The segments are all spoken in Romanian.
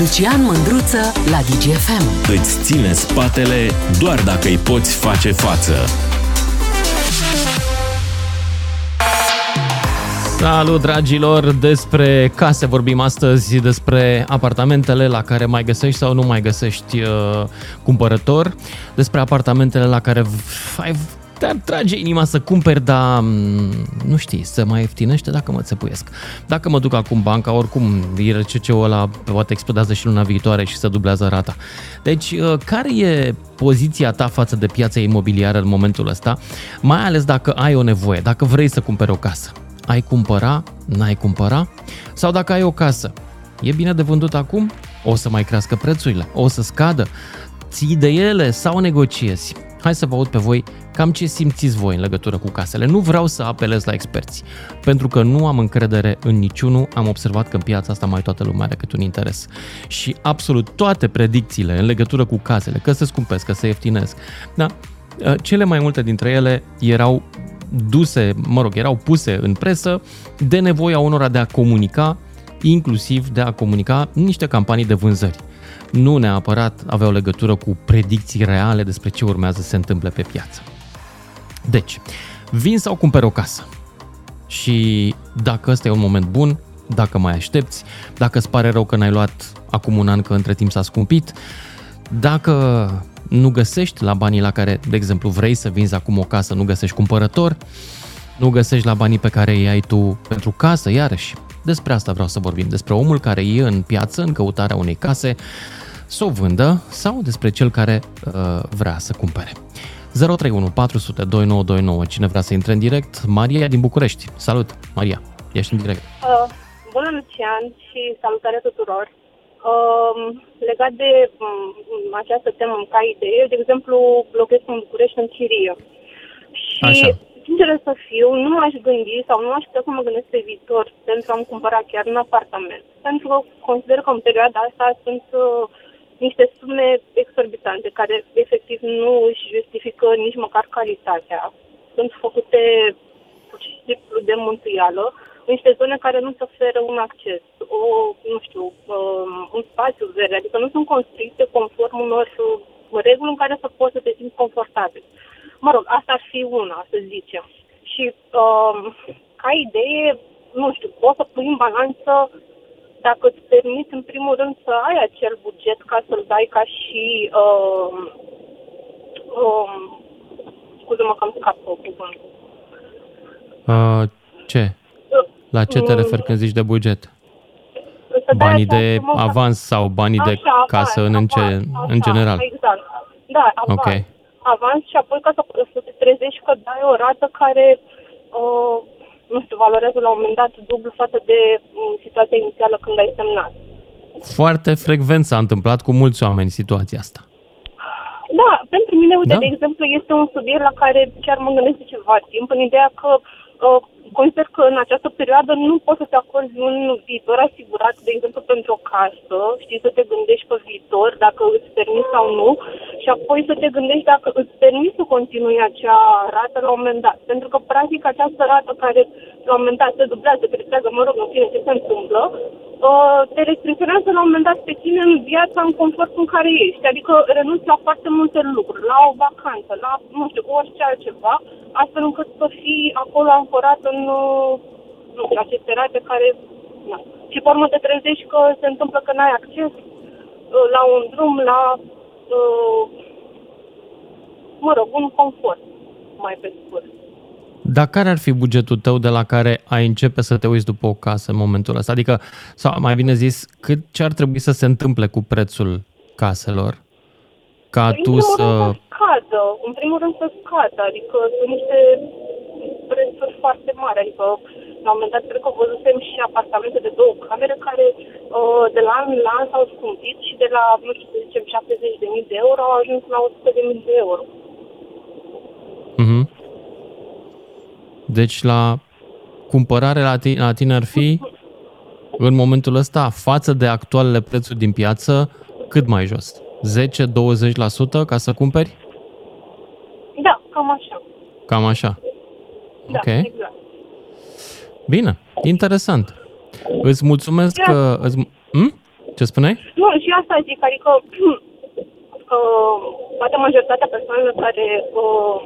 Lucian Mândruță la DGFM. Îți ține spatele doar dacă îi poți face față. Salut, dragilor! Despre case vorbim astăzi, despre apartamentele la care mai găsești sau nu mai găsești uh, cumpărător, despre apartamentele la care ai te-ar trage inima să cumperi, dar mm, nu știi, să mai ieftinește dacă mă țepuiesc. Dacă mă duc acum banca, oricum IRCC-ul ăla poate explodează și luna viitoare și se dublează rata. Deci, uh, care e poziția ta față de piața imobiliară în momentul ăsta, mai ales dacă ai o nevoie, dacă vrei să cumperi o casă? Ai cumpăra? N-ai cumpăra? Sau dacă ai o casă, e bine de vândut acum? O să mai crească prețurile? O să scadă? Ții de ele sau negociezi? Hai să vă aud pe voi cam ce simțiți voi în legătură cu casele. Nu vreau să apelez la experți, pentru că nu am încredere în niciunul. Am observat că în piața asta mai toată lumea are cât un interes. Și absolut toate predicțiile în legătură cu casele, că se scumpesc, că se ieftinesc, da, ă, cele mai multe dintre ele erau duse, mă rog, erau puse în presă de nevoia unora de a comunica, inclusiv de a comunica niște campanii de vânzări nu neapărat aveau legătură cu predicții reale despre ce urmează să se întâmple pe piață. Deci, vin sau cumperi o casă. Și dacă ăsta e un moment bun, dacă mai aștepți, dacă îți pare rău că n-ai luat acum un an că între timp s-a scumpit, dacă nu găsești la banii la care, de exemplu, vrei să vinzi acum o casă, nu găsești cumpărător, nu găsești la banii pe care îi ai tu pentru casă, iarăși, despre asta vreau să vorbim, despre omul care e în piață în căutarea unei case, să o vândă sau despre cel care uh, vrea să cumpere. 031 400 2929. Cine vrea să intre în direct? Maria din București. Salut, Maria. Ești în direct. Uh, bună, Lucian, și salutare tuturor. Uh, legat de um, această temă ca idee, de exemplu, locuiesc în București în chirie. Și, Așa. Sincer să fiu, nu m-aș gândi sau nu aș putea să mă gândesc pe viitor pentru a-mi cumpăra chiar un apartament. Pentru că consider că în perioada asta sunt uh, niște sume exorbitante care efectiv nu își justifică nici măcar calitatea. Sunt făcute pur și simplu de mântuială în niște zone care nu se oferă un acces, o, nu știu, um, un spațiu verde, adică nu sunt construite conform unor reguli în care să poți să te simți confortabil. Mă rog, asta ar fi una, să zicem. Și um, ca idee, nu știu, poți să pui în balanță dacă îți permiți, în primul rând, să ai acel buget ca să-l dai ca și... Uh, uh, scuze-mă că am scap cuvântul. Uh, ce? La ce te referi când zici de buget? Banii de avans sau banii de casă în, ce, în general? Exact. Da, avans. Okay. Avans și apoi ca să, să te trezești că dai o rată care uh, nu știu, valorează la un moment dat dublu față de mm, situația inițială când ai semnat. Foarte frecvent s-a întâmplat cu mulți oameni situația asta. Da, pentru mine, uite, da? de exemplu, este un subiect la care chiar mă gândesc de ceva timp, în ideea că uh, consider că în această perioadă nu poți să te acorzi un viitor asigurat, de exemplu, pentru o casă, știi, să te gândești pe viitor, dacă îți permiți sau nu, și apoi să te gândești dacă îți permiți să continui acea rată la un moment dat. Pentru că, practic, această rată care la un moment dat se dublează, treptează, mă rog, în fine, ce se întâmplă, uh, te restricționează la un moment dat pe tine în viața, în confortul în care ești. Adică renunți la foarte multe lucruri, la o vacanță, la, nu știu, orice altceva, astfel încât să fii acolo ancorat în, uh, nu știu, aceste rate care, na. Și pe urmă te trezești că se întâmplă că n-ai acces uh, la un drum, la, mă rog, un confort, mai pe scurt. Dar care ar fi bugetul tău de la care ai începe să te uiți după o casă în momentul ăsta? Adică, sau mai bine zis, cât ce ar trebui să se întâmple cu prețul caselor ca în tu să... să scadă, în primul rând să scadă, adică sunt niște prețuri foarte mari, adică la un moment dat cred că văzusem și apartamente de două camere care uh, de la an la an s-au scumpit și de la, nu știu, să zicem, 70.000 de euro au ajuns la 100.000 de euro. Mhm. Deci la cumpărare la tine, la tine ar fi în momentul ăsta, față de actualele prețuri din piață, cât mai jos? 10-20% ca să cumperi? Da, cam așa. Cam așa. Da, ok. exact. Bine, interesant. Îți mulțumesc da. că... Îți... Hm? Ce spuneai? Nu, asta zic, adică uh, poate majoritatea persoanelor care uh,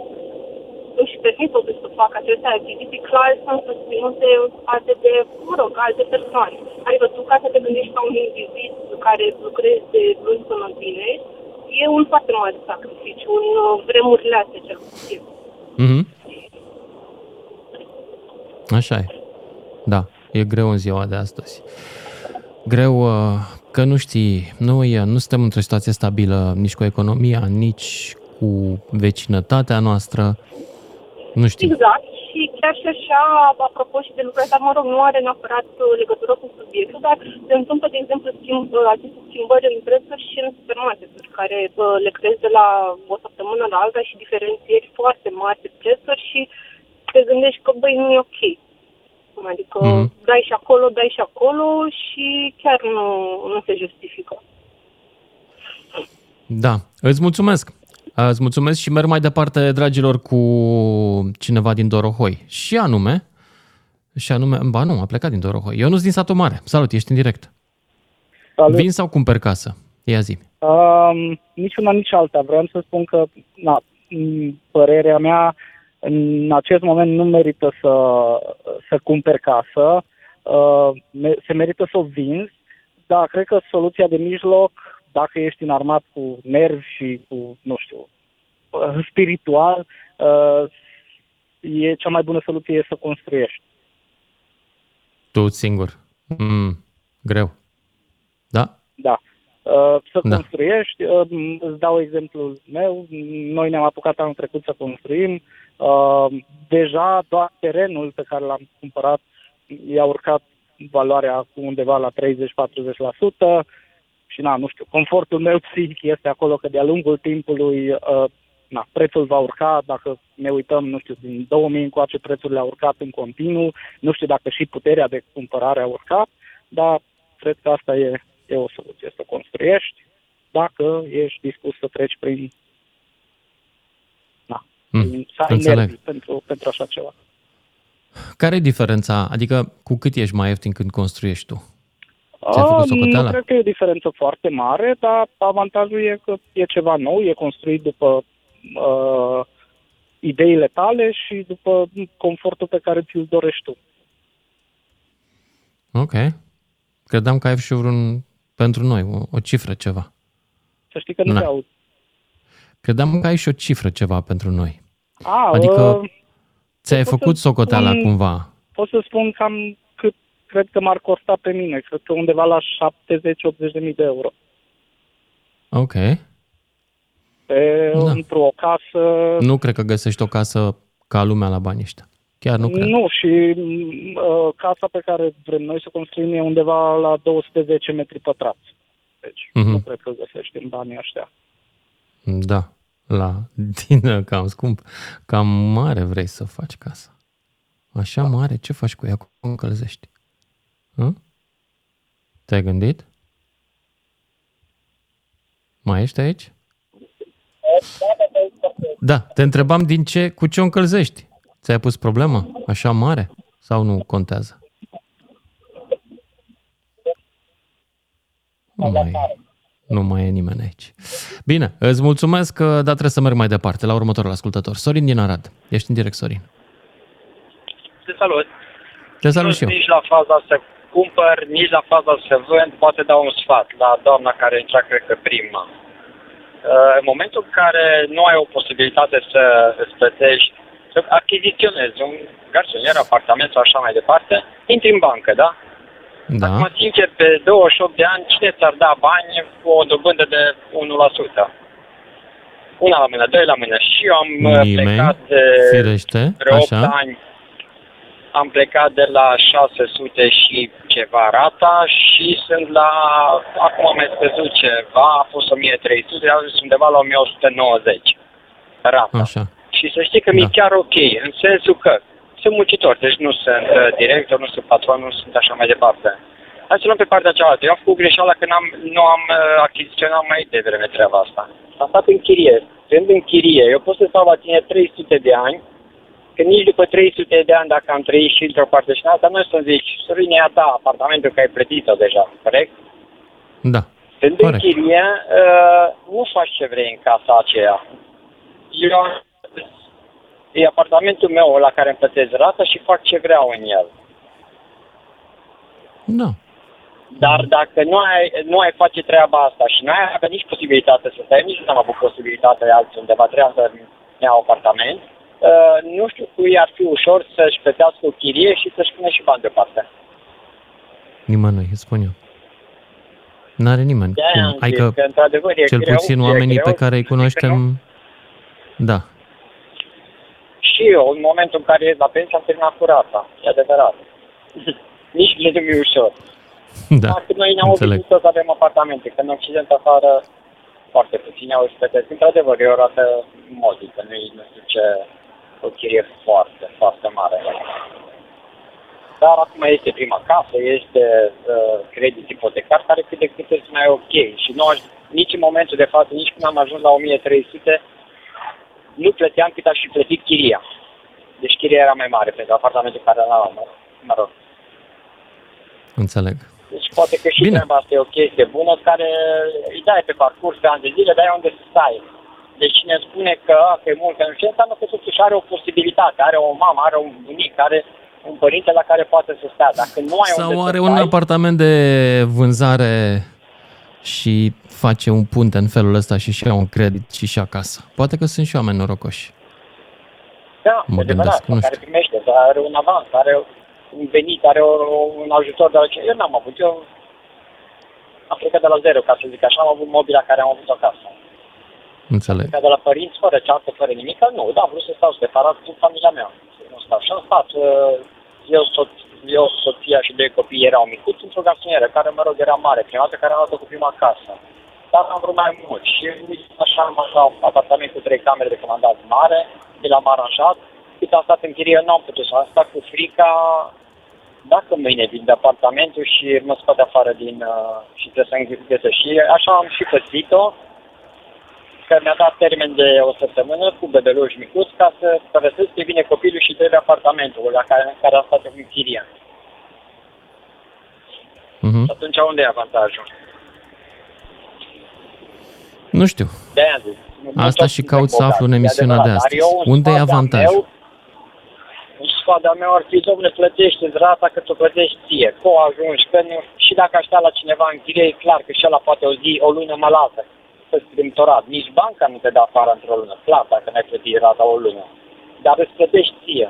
își permit totuși să facă aceste achiziții, clar sunt susținute alte de, mă rog, alte persoane. Adică tu ca să te gândești ca un individ care lucrezi de luni până bine, e un foarte mare sacrificiu, în uh, vremurile astea cel puțin. Mm-hmm. Așa e. Da, e greu în ziua de astăzi. Greu uh, că nu știi, nu, e, nu suntem într-o situație stabilă nici cu economia, nici cu vecinătatea noastră. Nu știu. Exact. Și chiar și așa, apropo și de lucruri, dar mă rog, nu are neapărat uh, legătură cu subiectul, dar se întâmplă, de exemplu, schimb, uh, aceste schimbări în prețuri și în supermarketuri, care uh, le crezi de la o săptămână la alta și diferențieri foarte mari de prețuri și te gândești că, băi, nu e ok. Adică mm. dai și acolo, dai și acolo și chiar nu, nu se justifică. Da, îți mulțumesc. Îți mulțumesc și merg mai departe, dragilor, cu cineva din Dorohoi. Și anume, și anume, ba nu, a plecat din Dorohoi. Eu nu sunt din satul mare. Salut, ești în direct. Salut. Vin sau cumperi casă? Ia zi. Um, nici una, nici alta. Vreau să spun că, na, părerea mea, în acest moment nu merită să, să cumperi casă. Uh, se merită să o vinzi, dar cred că soluția de mijloc dacă ești înarmat cu nervi și cu, nu știu, spiritual, uh, e cea mai bună soluție e să construiești. Tu singur. Mm, greu. Da? Da. Uh, să da. construiești, uh, îți dau exemplul meu, noi ne-am apucat anul trecut să construim, deja doar terenul pe care l-am cumpărat i-a urcat valoarea cu undeva la 30-40%, și na, nu știu, confortul meu psihic este acolo că de-a lungul timpului uh, na, prețul va urca, dacă ne uităm, nu știu, din 2000 încoace prețurile au urcat în continuu, nu știu dacă și puterea de cumpărare a urcat, dar cred că asta e, e o soluție, să construiești dacă ești dispus să treci prin na, mm, să ai nervi pentru, pentru așa ceva. Care e diferența? Adică cu cât ești mai ieftin când construiești tu? Ți-ai făcut Nu cred că e o diferență foarte mare, dar avantajul e că e ceva nou, e construit după uh, ideile tale și după confortul pe care ți-l dorești tu. Ok. Credeam că ai și vreun pentru noi, o, o cifră ceva. Să știi că nu te aud. Credeam că ai și o cifră ceva pentru noi. A, adică uh, ți-ai făcut socoteala spun, cumva. Pot să spun cam cred că m-ar costa pe mine, cred că undeva la 70-80 de mii de euro. Ok. Pe, da. Într-o casă... Nu cred că găsești o casă ca lumea la banii ăștia. Chiar nu cred. Nu, și uh, casa pe care vrem noi să construim e undeva la 210 metri pătrați. Deci uh-huh. nu cred că găsești în banii ăștia. Da, la tine cam scump. Cam mare vrei să faci casa. Așa da. mare? Ce faci cu ea? Cum încălzești? Hă? Te-ai gândit? Mai ești aici? Da, te întrebam din ce, cu ce o încălzești. Ți-ai pus problemă? Așa mare? Sau nu contează? Nu mai, nu mai e nimeni aici. Bine, îți mulțumesc, dar trebuie să merg mai departe la următorul ascultător. Sorin din Arad. Ești în direct, Sorin. Te salut. Te salut și eu. Nici la faza să cumpăr, nici la faza să vând, poate dau un sfat la doamna care intra, cred că prima. Uh, în momentul în care nu ai o posibilitate să îți plătești, să achiziționezi un garsonier, apartament sau așa mai departe, intri în bancă, da? Da. Acum, sincer, pe 28 de ani, cine ți-ar da bani cu o dobândă de 1%? Una la mână, doi la mână. Și eu am uh, Nimeni, plecat de firește, 8 așa. ani am plecat de la 600 și ceva rata și sunt la, acum am mai scăzut ceva, a fost 1300, a ajuns undeva la 1190 rata. Așa. Și să știi că da. mi-e chiar ok, în sensul că sunt muncitor, deci nu sunt uh, director, nu sunt patron, nu sunt așa mai departe. Hai să luăm pe partea cealaltă. Eu am făcut greșeala că am nu am uh, achiziționat mai devreme treaba asta. Am stat în chirie. Fiind în chirie, eu pot să stau la tine 300 de ani Că nici după 300 de ani, dacă am trăit și într-o parte și în alta, nu să zici, Sorinia ta apartamentul că ai plătit-o deja, corect? Da. Când în chirie, uh, nu faci ce vrei în casa aceea. Eu, e apartamentul meu la care îmi plătesc rata și fac ce vreau în el. Da. Dar dacă nu ai, nu ai face treaba asta și nu ai avea nici posibilitate să stai, nici nu am avut posibilitatea altundeva, trebuia să iau apartament, uh, nu știu cui ar fi ușor să-și plătească o chirie și să-și pune și bani deoparte. Nimănui, îți spun eu. N-are nimeni. De Cum? Adică, că, într-adevăr, e cel greu, puțin e oamenii greu, pe care îi cunoaștem, da. Și eu, în momentul în care ies la pensie, am terminat cu rata. E adevărat. Nici nu mi ușor. Da, Dacă noi ne-am înțeleg. obișnuit să avem apartamente, că în Occident afară foarte puțini au experiență. Într-adevăr, e o rată modică, nu nu știu ce, o chirie foarte, foarte mare. Dar acum este prima casă, este uh, credit ipotecar, care cât de cât este mai ok. Și nu aș, nici în momentul de față, nici când am ajuns la 1300, nu plăteam cât aș fi plătit chiria. Deci chiria era mai mare pentru apartamentul care l-am, mă, mă rog. Înțeleg. Deci poate că și Bine. treaba asta e o chestie bună care îi dai pe parcurs pe ani de zile, dar ai unde să stai. Deci cine spune că, a, că e mult, că nu știu, înseamnă că totuși are o posibilitate, are o mamă, are un bunic, are un părinte la care poate să stea. Dacă nu ai unde Sau are să un stai, apartament de vânzare și face un punte în felul ăsta și și ia un credit și și acasă. Poate că sunt și oameni norocoși. da, mă e adevărat, gândesc, nu care știu. primește, dar are un avans, are un venit, are o, un ajutor de altceva. Eu n-am avut, eu am plecat de la zero, ca să zic așa, am avut mobila care am avut acasă. Înțeleg. Ca de la părinți, fără ceartă, fără nimic, nu, da, am vrut să stau separat cu familia mea. Să nu stau. Și am stat, uh, eu, soț, eu, soția și doi copii erau micuți într-o garsonieră, care, mă rog, era mare, prima dată care am luat-o cu prima casă. Dar am vrut mai mult și așa am așa un apartament cu trei camere de comandat mare, mi l-am aranjat. Cât am stat în chirie, nu am putut să am stat cu frica dacă mâine vin de apartamentul și mă scot afară din... Uh, și trebuie să găsesc. Și așa am și pățit-o, că mi-a dat termen de o săptămână cu bebeluși micuți ca să părăsesc că vine copilul și trebuie apartamentul la care, în care am stat în chirie. Mhm. Și atunci unde e avantajul? Nu știu. De-aia zic. Nu Asta toți și suntem caut să bogați, aflu în e emisiunea de adevărat, dar astăzi. eu, în Unde e sfatul avantajul? Meu, în sfatul meu ar fi, domnule, plătește rata că tu plătești ție, că o ajungi, că nu, și dacă aș sta la cineva în chirie, e clar că și ăla poate o zi, o lună mă lasă să strâmtorat. Nici banca nu te dă afară într-o lună, clar, dacă n-ai plătit rata o lună. Dar îți plătești ție.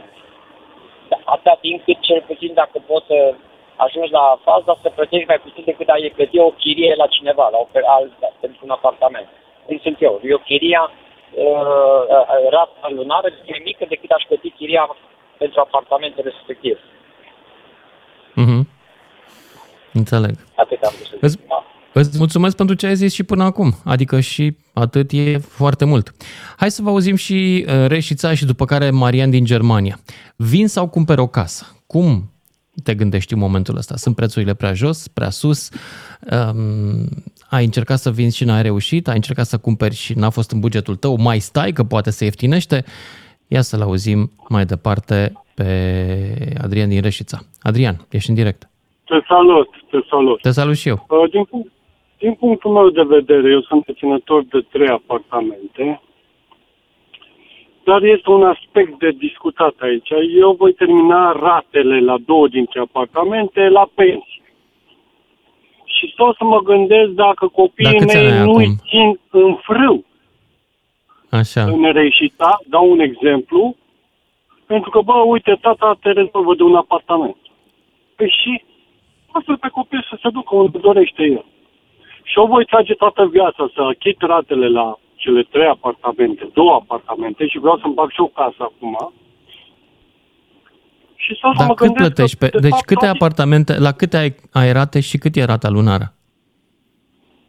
Da, Atâta timp cât cel puțin dacă poți să ajungi la faza să plătești mai puțin decât ai plăti o chirie la cineva, la o, pe- alt, pentru un apartament. Cum sunt eu. Eu chiria, uh, uh, rata lunară e mai mică decât aș plăti chiria pentru apartamentul respectiv. Mhm. Înțeleg. Atât am vrut să Îți- zic. Da. Îți mulțumesc pentru ce ai zis și până acum. Adică și atât e foarte mult. Hai să vă auzim și uh, Reșița și după care Marian din Germania. Vin sau cumperi o casă? Cum te gândești în momentul ăsta? Sunt prețurile prea jos, prea sus? Um, ai încercat să vinzi și n-ai reușit? Ai încercat să cumperi și n-a fost în bugetul tău? Mai stai că poate se ieftinește? Ia să-l auzim mai departe pe Adrian din Reșița. Adrian, ești în direct. Te salut, te salut. Te salut și eu. Uh, Din, punct- din punctul meu de vedere, eu sunt deținător de trei apartamente, dar este un aspect de discutat aici. Eu voi termina ratele la două dintre apartamente la pensie. Și tot să mă gândesc dacă copiii Dar câți ani mei ai nu îi acum? țin în frâu Așa. în reșita, dau un exemplu, pentru că, bă, uite, tata te rezolvă de un apartament. Păi și lasă pe copil să se ducă unde dorește el. Și o voi trage toată viața să achit ratele la cele trei apartamente, două apartamente și vreau să-mi bag și o casă acum. Și să Dar mă cât gândesc plătești? că, Pe, de deci fapt, câte toate- apartamente, la câte ai, ai rate și cât e rata lunară?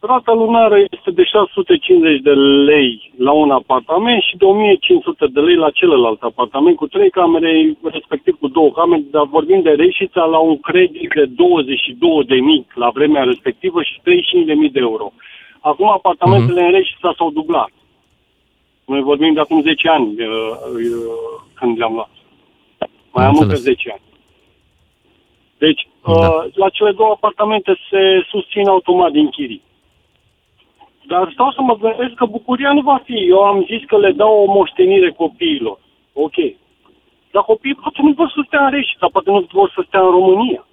Rata lunară este de 650 de lei la un apartament și de 1500 de lei la celălalt apartament cu trei camere, respectiv cu două camere, dar vorbim de reșița la un credit de 22.000 la vremea respectivă și 35.000 de euro. Acum apartamentele în reșița s-au dublat. Noi vorbim de acum 10 ani uh, uh, când le-am luat. Mai Am am încă înțeles. 10 ani. Deci, Da. uh, la cele două apartamente se susțin automat din chirii. Dar stau să mă gândesc că bucuria nu va fi. Eu am zis că le dau o moștenire copiilor. Ok. Dar copiii poate nu vor să stea în Reșița, poate nu vor să stea în România.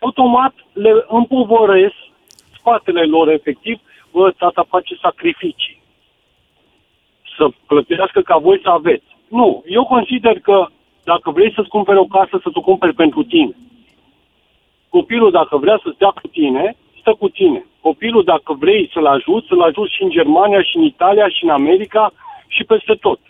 Automat le împovăresc spatele lor efectiv, bă, tata face sacrificii. Să plătească ca voi să aveți. Nu, eu consider că dacă vrei să-ți cumperi o casă, să-ți o cumperi pentru tine. Copilul, dacă vrea să stea cu tine, stă cu tine. Copilul, dacă vrei să-l ajuți, să-l ajuți și în Germania, și în Italia, și în America, și peste tot.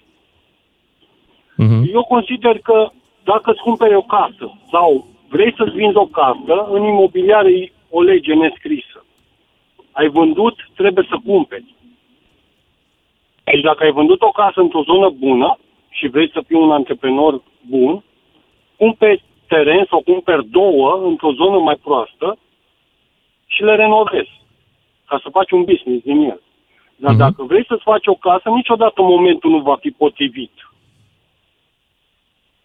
Uh-huh. Eu consider că dacă îți cumperi o casă sau vrei să-ți vinzi o casă, în imobiliare e o lege nescrisă. Ai vândut, trebuie să cumperi. Deci dacă ai vândut o casă într-o zonă bună și vrei să fii un antreprenor bun, cumperi teren sau cumperi două într-o zonă mai proastă și le renovezi ca să faci un business din el. Dar uh-huh. dacă vrei să-ți faci o casă, niciodată momentul nu va fi potrivit.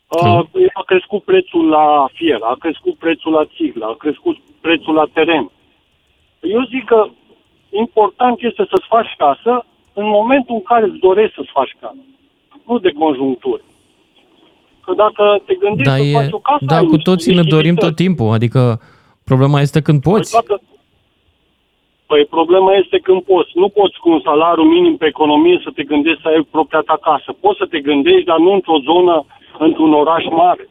Uh, a crescut prețul la fier, a crescut prețul la țiglă, a crescut prețul la teren. Eu zic că important este să-ți faci casă în momentul în care îți dorești să-ți faci casă, nu de conjunctură. Că dacă te gândești da, să e, faci o casă... Da, cu toții ne dorim tot timpul, adică problema este când poți. Păi, toată, Păi problema este când poți. Nu poți cu un salariu minim pe economie să te gândești să ai propria ta casă. Poți să te gândești, dar nu într-o zonă, într-un oraș mare,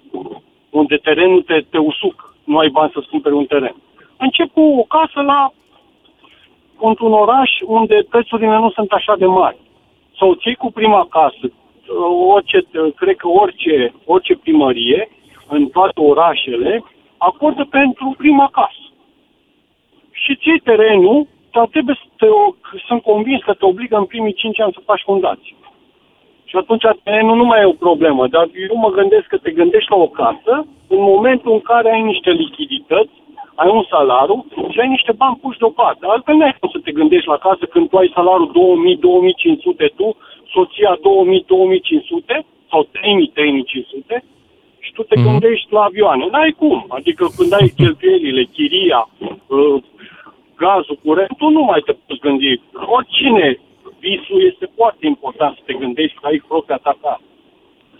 unde terenul te, te usuc. Nu ai bani să-ți cumperi un teren. Încep cu o casă la într-un oraș unde prețurile nu sunt așa de mari. Sau ții cu prima casă. Orice, cred că orice, orice primărie, în toate orașele, acordă pentru prima casă și ții terenul, dar trebuie să te, sunt convins că te obligă în primii 5 ani să faci fundații. Și atunci terenul nu mai e o problemă, dar eu mă gândesc că te gândești la o casă în momentul în care ai niște lichidități, ai un salariu și ai niște bani puși deoparte. Altfel nu ai cum să te gândești la casă când tu ai salariul 2000-2500 tu, soția 2000-2500 sau 3000-3500 și tu te mm-hmm. gândești la avioane. N-ai cum. Adică când ai cheltuielile, chiria, uh, gazul, curentul, nu mai te poți gândi. Oricine, visul este foarte important să te gândești că ai propria ta casă.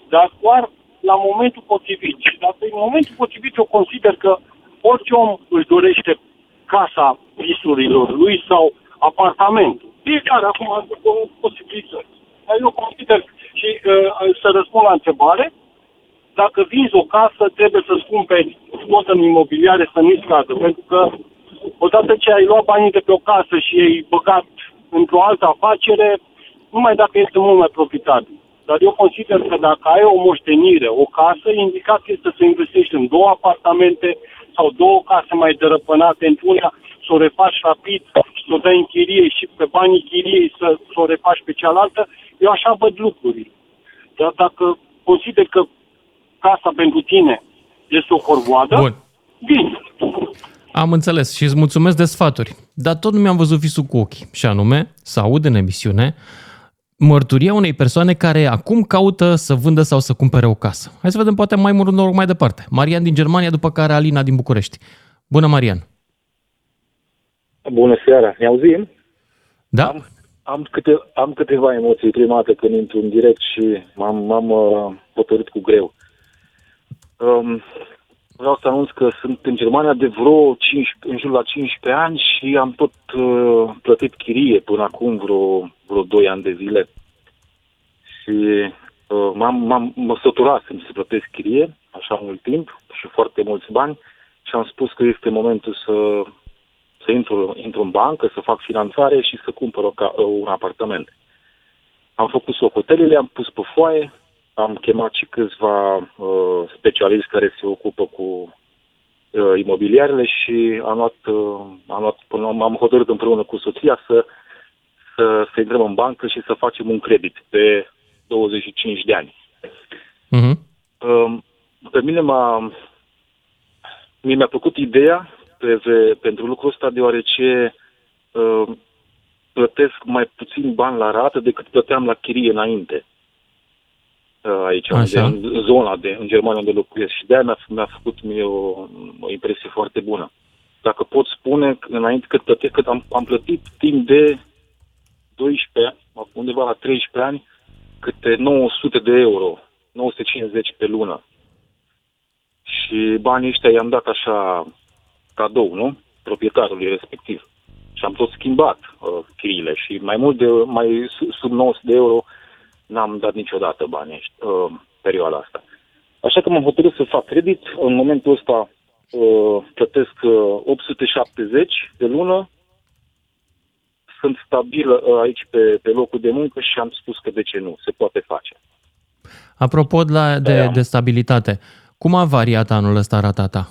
Dar doar la momentul potrivit. Și dacă în momentul potrivit eu consider că orice om își dorește casa visurilor lui sau apartamentul. Fiecare acum are posibilități. Dar eu consider și uh, să răspund la întrebare, dacă vinzi o casă, trebuie să-ți cumperi tot în imobiliare să nu-i scadă, pentru că odată ce ai luat banii de pe o casă și ai băgat într-o altă afacere, numai dacă este mult mai profitabil. Dar eu consider că dacă ai o moștenire, o casă, indicat este să investești în două apartamente sau două case mai dărăpânate într-una, să o refaci rapid și să o dai în chirie și pe banii chiriei să, să o refaci pe cealaltă, eu așa văd lucrurile. Dar dacă consider că casa pentru tine este o corvoadă, Bun. bine. Am înțeles și îți mulțumesc de sfaturi. Dar tot nu mi-am văzut visul cu ochii. Și anume, să aud în emisiune mărturia unei persoane care acum caută să vândă sau să cumpere o casă. Hai să vedem poate mai mult noroc mai departe. Marian din Germania, după care Alina din București. Bună, Marian! Bună seara! Ne auzim? Da. Am, am, câte, am câteva emoții prima dată când intru în direct și m-am, m-am uh, hotărât cu greu. Um, vreau să anunț că sunt în Germania de vreo 5, în jur la 15 ani și am tot uh, plătit chirie până acum vreo, vreo 2 ani de zile. Și uh, m-am, m-am mă săturasem să plătesc chirie așa mult timp și foarte mulți bani și am spus că este momentul să, să intru, intru în bancă, să fac finanțare și să cumpăr o, un apartament. Am făcut socotelile, am pus pe foaie, am chemat și câțiva uh, specialiști care se ocupă cu uh, imobiliarele și am luat, uh, am luat până am hotărât împreună cu soția să, să, să intrăm în bancă și să facem un credit pe 25 de ani. Uh-huh. Uh, pe mine m-a, mie mi-a plăcut ideea pe, pe, pentru lucrul ăsta deoarece uh, plătesc mai puțin bani la rată decât plăteam la chirie înainte. Uh, aici, Așa. unde, în zona de, în Germania unde locuiesc și de-aia mi-a, mi-a făcut mie o, o impresie foarte bună. dacă pot spune, înainte cât plătesc, cât am, am plătit timp de 12, undeva la 13 ani, câte 900 de euro, 950 pe lună. Și banii ăștia i-am dat așa cadou, nu? Proprietarului respectiv. Și am tot schimbat uh, chiriile și mai mult de, mai sub 900 de euro n-am dat niciodată banii ăștia, uh, perioada asta. Așa că m-am hotărât să fac credit. În momentul ăsta uh, plătesc uh, 870 de lună. Sunt stabil uh, aici pe, pe locul de muncă și am spus că de ce nu, se poate face. Apropo de, de, de stabilitate, cum a variat anul ăsta rata ta?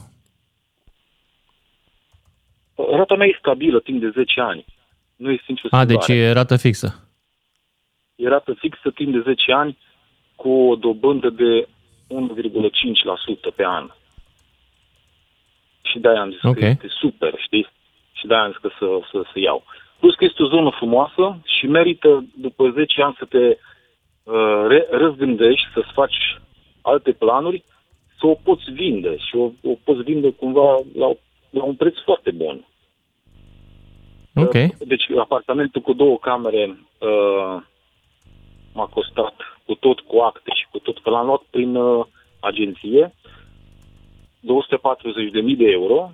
Rata mea e stabilă timp de 10 ani. Nu este nicio schimbare. A, deci e rată fixă. E rată fixă timp de 10 ani cu o dobândă de 1,5% pe an. Și de-aia am zis okay. că este super, știi? Și de-aia am zis că să, să, să iau. Plus că este o zonă frumoasă și merită după 10 ani să te uh, re- răzgândești, să-ți faci alte planuri, să o poți vinde și o, o poți vinde cumva la, la un preț foarte bun. Ok. Uh, deci apartamentul cu două camere uh, m-a costat cu tot cu acte și cu tot, că l-am luat prin uh, agenție, 240.000 de euro.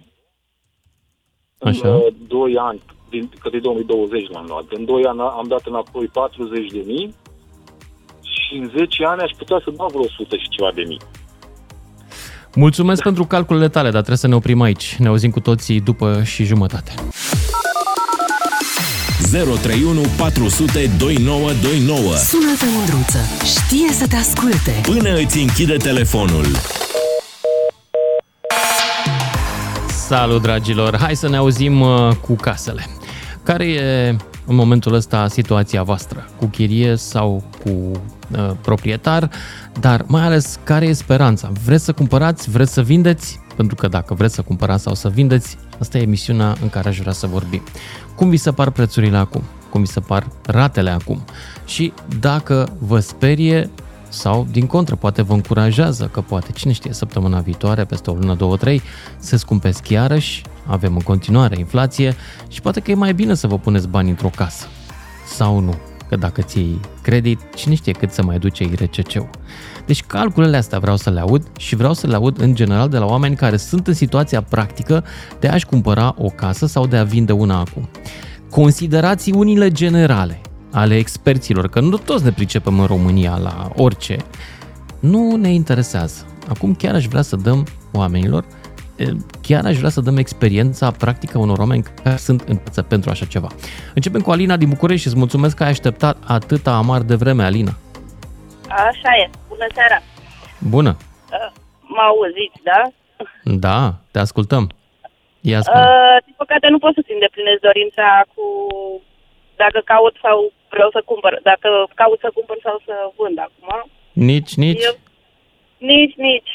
Așa. În uh, 2 ani, din, că de 2020 l-am luat, în 2 ani am dat înapoi 40.000 și în 10 ani aș putea să dau vreo 100 și ceva de mii. Mulțumesc pentru calculele tale, dar trebuie să ne oprim aici. Ne auzim cu toții după și jumătate. 031 400 2929. Sună-te, Mândruță. Știe să te asculte. Până îți închide telefonul. Salut, dragilor! Hai să ne auzim uh, cu casele. Care e în momentul ăsta situația voastră? Cu chirie sau cu uh, proprietar? Dar mai ales, care e speranța? Vreți să cumpărați? Vreți să vindeți? Pentru că dacă vreți să cumpărați sau să vindeți, asta e emisiunea în care aș vrea să vorbim. Cum vi se par prețurile acum? Cum vi se par ratele acum? Și dacă vă sperie sau, din contră, poate vă încurajează că poate, cine știe, săptămâna viitoare, peste o lună, două, trei, se scumpesc iarăși, avem în continuare inflație și poate că e mai bine să vă puneți bani într-o casă. Sau nu, că dacă ți iei credit, cine știe cât să mai duce IRCC-ul. Deci calculele astea vreau să le aud și vreau să le aud în general de la oameni care sunt în situația practică de a-și cumpăra o casă sau de a vinde una acum. Considerațiunile generale ale experților, că nu toți ne pricepem în România la orice, nu ne interesează. Acum chiar aș vrea să dăm oamenilor, chiar aș vrea să dăm experiența practică unor oameni care sunt în față pentru așa ceva. Începem cu Alina din București și îți mulțumesc că ai așteptat atâta amar de vreme, Alina. Așa e. Bună seara. Bună. Uh, mă auziți, da? Da, te ascultăm. Ia uh, din păcate nu pot să-ți îndeplinesc dorința cu dacă caut sau vreau să cumpăr, dacă caut să cumpăr sau să vând acum. Nici, nici? Eu, nici, nici.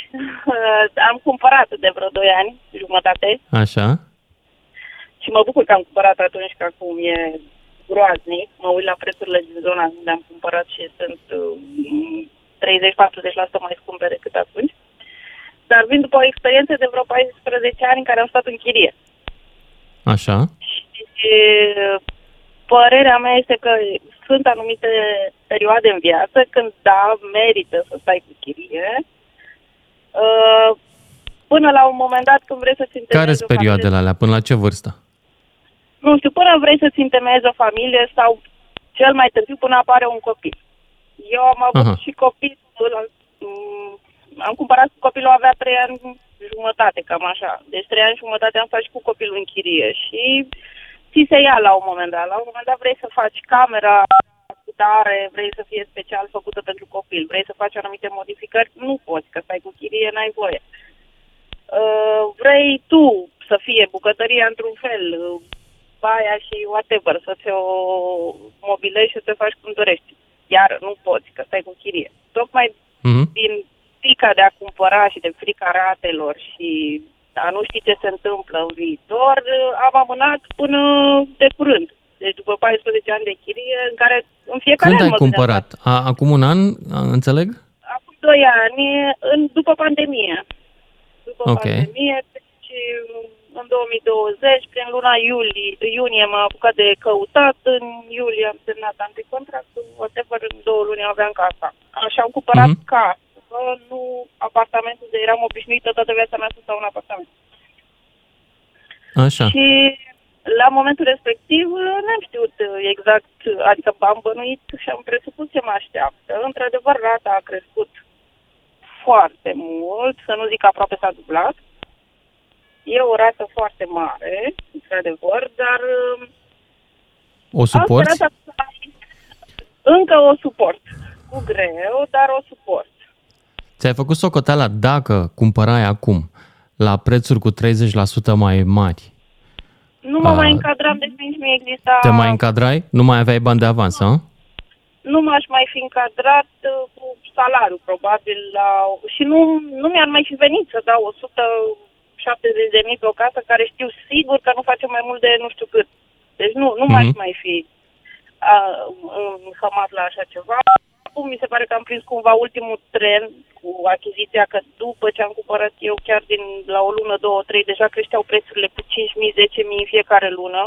Uh, am cumpărat de vreo 2 ani, jumătate. Așa. Și mă bucur că am cumpărat atunci, că acum e groaznic. Mă uit la prețurile din zona unde am cumpărat și sunt uh, 30-40% mai scumpe decât atunci. Dar vin după o experiență de vreo 14 ani în care am stat în chirie. Așa. Și părerea mea este că sunt anumite perioade în viață când, da, merită să stai cu chirie, uh, până la un moment dat când vrei să-ți Care sunt perioadele alea? Până la ce vârstă? Nu știu, până vrei să-ți întemeiezi o familie sau cel mai târziu până apare un copil. Eu am avut Aha. și copil, mm, am cumpărat cu copilul, avea trei ani jumătate, cam așa. Deci trei ani jumătate am stat și cu copilul în chirie și ți se ia la un moment dat. La un moment dat vrei să faci camera tare, vrei să fie special făcută pentru copil, vrei să faci anumite modificări, nu poți, că stai cu chirie, n-ai voie. Uh, vrei tu să fie bucătăria într-un fel, uh, baia și whatever, să ți-o mobilezi și să te faci cum dorești. Iar nu poți, că stai cu chirie. Tocmai mm-hmm. din frica de a cumpăra și de frica ratelor și a nu ști ce se întâmplă în viitor, am amânat până de curând. Deci după 14 ani de chirie, în care în fiecare Când ai cumpărat? A, acum un an, înțeleg? Acum 2 ani, în, după pandemie. După okay. pandemie, deci în 2020, prin luna iulie, iunie m-am apucat de căutat, în iulie am semnat anticontractul, whatever, în două luni aveam casa. Așa am cumpărat mm-hmm. casă, nu apartamentul de eram obișnuită toată viața mea să stau în apartament. Așa. Și la momentul respectiv n-am știut exact, adică am bănuit și am presupus ce mă așteaptă. Într-adevăr, rata a crescut foarte mult, să nu zic aproape s-a dublat. E o rată foarte mare, într-adevăr, dar... O suporți? Încă o suport. Cu greu, dar o suport. Ți-ai făcut socoteala dacă cumpărai acum la prețuri cu 30% mai mari, nu mă a... mai încadram, deci nici nu exista... Te mai încadrai? Nu mai aveai bani de avans, a? Nu m-aș mai fi încadrat uh, cu salariul, probabil, la... și nu, nu mi-ar mai fi venit să dau 170 de mii pe o casă care știu sigur că nu face mai mult de nu știu cât. Deci nu, nu mm-hmm. m-aș mai fi înhămat la așa ceva acum mi se pare că am prins cumva ultimul tren cu achiziția, că după ce am cumpărat eu chiar din la o lună, două, trei, deja creșteau prețurile cu 5.000, 10.000 în fiecare lună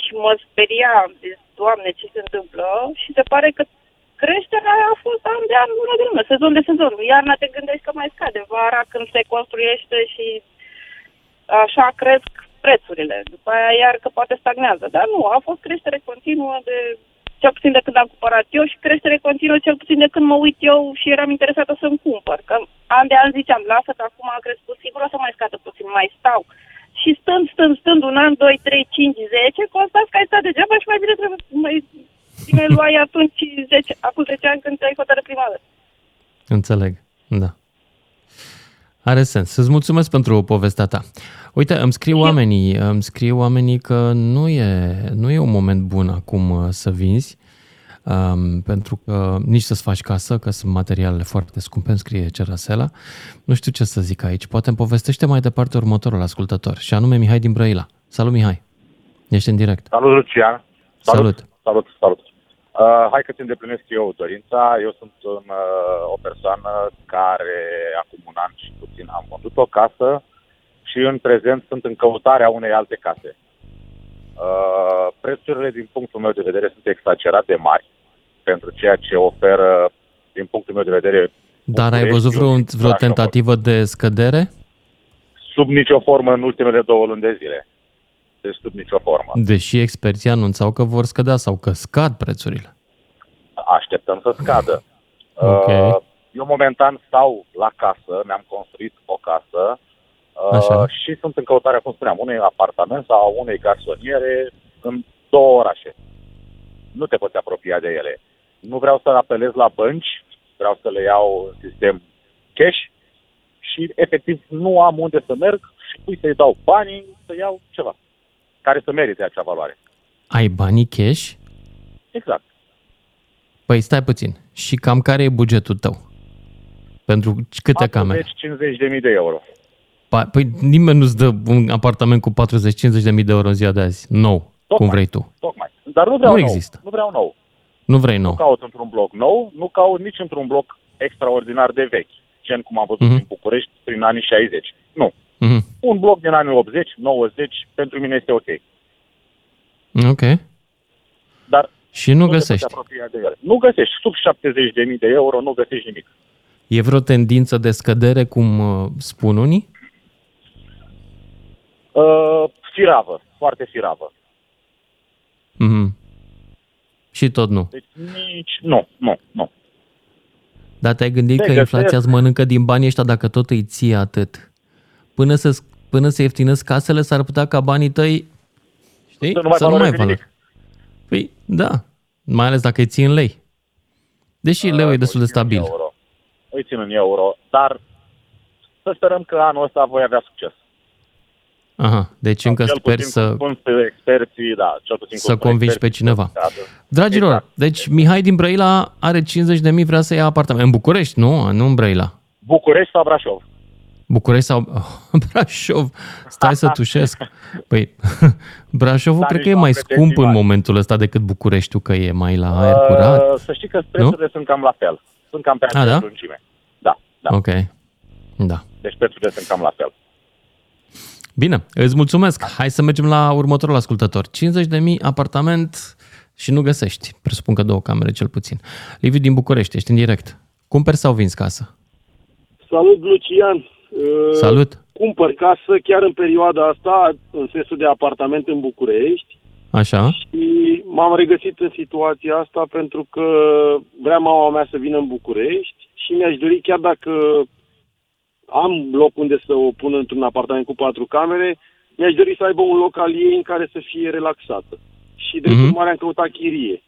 și mă speria, zis, Doamne, ce se întâmplă? Și se pare că creșterea a fost an de an, lună de lună, sezon de sezon. Iarna te gândești că mai scade, vara când se construiește și așa cresc prețurile. După aia iar că poate stagnează. Dar nu, a fost creștere continuă de cel puțin de când am cumpărat eu și creștere continuă cel puțin de când mă uit eu și eram interesată să-mi cumpăr. Că an de an ziceam, lasă că acum a crescut, sigur o să mai scadă puțin, mai stau. Și stând, stând, stând un an, 2, 3, 5, 10, constați că ai stat degeaba și mai bine trebuie, mai bine luai atunci 10, acum 10 ani când ți-ai hotărât prima dată. Înțeleg, da. Are sens. Îți mulțumesc pentru povestea ta. Uite, îmi scriu oamenii, îmi scriu oamenii că nu e, nu e un moment bun acum uh, să vinzi, um, pentru că nici să-ți faci casă, că sunt materialele foarte scumpe, îmi scrie Cerasela. Nu știu ce să zic aici. Poate îmi povestește mai departe următorul ascultător, și anume Mihai din Brăila. Salut, Mihai! Ești în direct. Salut, Lucian! Salut! Salut, salut! salut. Uh, hai că ți îndeplinesc eu dorința. Eu sunt un, uh, o persoană care acum un an și puțin am vândut o casă și în prezent sunt în căutarea unei alte case. Uh, prețurile, din punctul meu de vedere, sunt exagerat de mari pentru ceea ce oferă, din punctul meu de vedere... Dar ai văzut vreo, vreo tentativă de scădere? Sub nicio formă în ultimele două luni de zile. Deci sub nicio formă. Deși experții anunțau că vor scădea sau că scad prețurile. Așteptăm să scadă. Okay. Uh, eu momentan stau la casă, mi-am construit o casă, Așa. Uh, și sunt în căutarea, cum spuneam, unui apartament sau unei garsoniere în două orașe. Nu te poți apropia de ele. Nu vreau să apelez la bănci, vreau să le iau în sistem cash și efectiv nu am unde să merg și pui să-i dau banii să iau ceva care să merite acea valoare. Ai banii cash? Exact. Păi stai puțin. Și cam care e bugetul tău? Pentru câte camere? 50 de mii de euro. Păi nimeni nu-ți dă un apartament cu 40-50 de mii de euro în ziua de azi, nou, tocmai, cum vrei tu. Tocmai. Dar nu vreau nu nou. există. Nu vreau nou. Nu vrei nou. Nu caut într-un bloc nou, nu caut nici într-un bloc extraordinar de vechi, gen cum am văzut uh-huh. în București prin anii 60. Nu. Uh-huh. Un bloc din anii 80, 90, pentru mine este ok. Ok. Dar și nu, nu găsești. De ele. Nu găsești. Sub 70.000 de euro nu găsești nimic. E vreo tendință de scădere, cum uh, spun unii? Uh, firavă, foarte firavă. Mm-hmm. Și tot nu. Deci nici, nu, nu, nu. Dar te-ai gândit Se că găsesc. inflația îți mănâncă din banii ăștia dacă tot îi ții atât? Până să, până să ieftinesc casele, s-ar putea ca banii tăi, știi, să nu mai, să nu mai vală. Păi, da, mai ales dacă îi ții în lei. Deși uh, leu e destul de stabil. Euro. Îi țin în euro, dar să sperăm că anul ăsta voi avea succes. Aha, deci încă sper să... experții, da, cel puțin să convingi pe cineva. Dragilor, exact. deci Mihai din Brăila are 50 de mii, vrea să ia apartament. În București, nu? Nu în Brăila. București sau Brașov? București sau oh, Brașov? Stai să tușesc. Păi, Brașovul Dar cred că e mai scump în momentul ăsta decât Bucureștiul, că e mai la aer uh, curat. Să știi că prețurile sunt cam la fel. Sunt cam pe aceeași da? lungime. Da, da. Ok, da. Deci prețurile sunt cam la fel. Bine, îți mulțumesc. Hai să mergem la următorul ascultător. 50.000 apartament și nu găsești. Presupun că două camere cel puțin. Liviu din București, ești în direct. Cumperi sau vinzi casă? Salut, Lucian! Uh, Salut! Cumpăr casă chiar în perioada asta, în sensul de apartament în București. Așa. Și m-am regăsit în situația asta pentru că vrea mama mea să vină în București și mi-aș dori, chiar dacă am loc unde să o pun într-un apartament cu patru camere, mi-aș dori să aibă un loc al ei în care să fie relaxată. Și de mm-hmm. urmare am căutat chirie.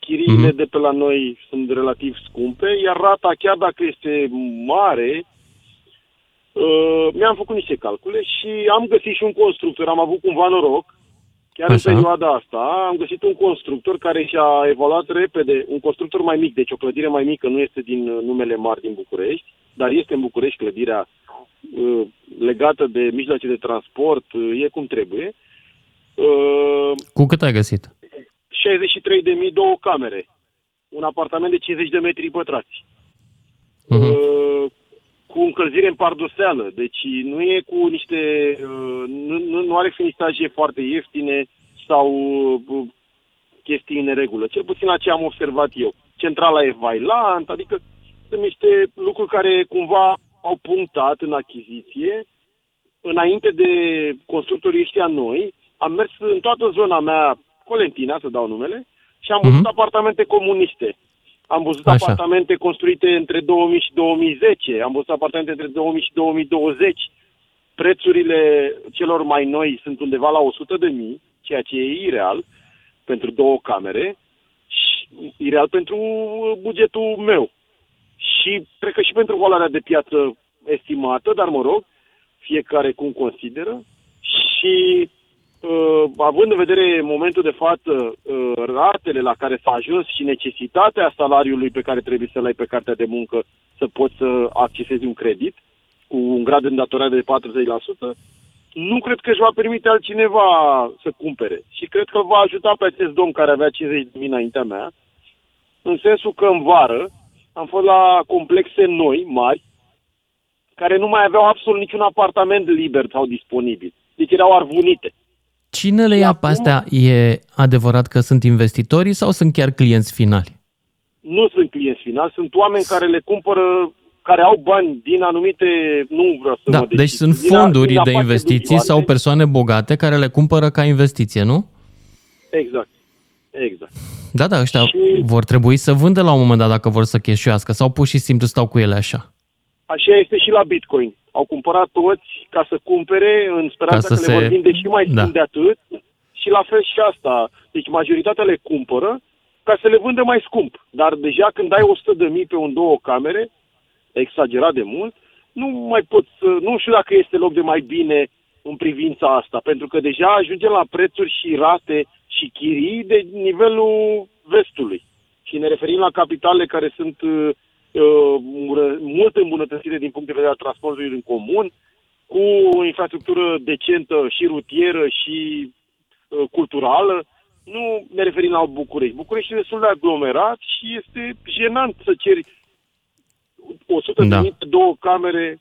Chiriile mm-hmm. de pe la noi sunt relativ scumpe, iar rata, chiar dacă este mare, uh, mi-am făcut niște calcule și am găsit și un constructor, am avut cumva noroc, chiar Așa. în perioada asta, am găsit un constructor care și-a evaluat repede, un constructor mai mic, deci o clădire mai mică, nu este din numele mari din București, dar este în București clădirea uh, legată de mijloace de transport, uh, e cum trebuie. Uh, Cu cât ai găsit? 63.000 două camere. Un apartament de 50 de metri pătrați. Uh-huh. Uh, cu încălzire în pardoseală. Deci nu e cu niște... Uh, nu, nu, nu are finistaje foarte ieftine sau uh, chestii în neregulă. Cel puțin la ce am observat eu. Centrala e vailant, adică sunt niște lucruri care cumva au punctat în achiziție. Înainte de constructorii ăștia noi, am mers în toată zona mea, Colentina, să dau numele, și am văzut uh-huh. apartamente comuniste. Am văzut Așa. apartamente construite între 2000 și 2010, am văzut apartamente între 2000 și 2020. Prețurile celor mai noi sunt undeva la 100 de mii, ceea ce e ireal pentru două camere și ireal pentru bugetul meu și cred că și pentru valoarea de piață estimată, dar mă rog, fiecare cum consideră și uh, având în vedere momentul de față uh, ratele la care s-a ajuns și necesitatea salariului pe care trebuie să-l ai pe cartea de muncă să poți să accesezi un credit cu un grad de îndatorare de 40%, nu cred că își va permite altcineva să cumpere. Și cred că va ajuta pe acest domn care avea 50 de mii înaintea mea, în sensul că în vară, am fost la complexe noi, mari, care nu mai aveau absolut niciun apartament liber sau disponibil. Deci erau arvunite. Cine le ia pe astea? E adevărat că sunt investitorii sau sunt chiar clienți finali? Nu sunt clienți finali, sunt oameni care le cumpără, care au bani din anumite, nu vreau să da, mă Deci sunt fonduri din de investiții sau persoane bogate care le cumpără ca investiție, nu? Exact. Exact. Da, da, ăștia și... vor trebui să vândă la un moment dat dacă vor să cheșuiască sau pur și simplu stau cu ele așa. Așa este și la Bitcoin. Au cumpărat toți ca să cumpere în speranța că se... le vor vinde și mai da. de atât și la fel și asta. Deci majoritatea le cumpără ca să le vândă mai scump. Dar deja când ai 100 de mii pe un două camere, exagerat de mult, nu mai poți să, nu știu dacă este loc de mai bine în privința asta, pentru că deja ajungem la prețuri și rate și chirii de nivelul vestului. Și ne referim la capitale care sunt uh, uh mult îmbunătățite din punct de vedere al transportului în comun, cu o infrastructură decentă și rutieră și uh, culturală. Nu ne referim la București. București este destul de aglomerat și este jenant să ceri 100 da. de mii două camere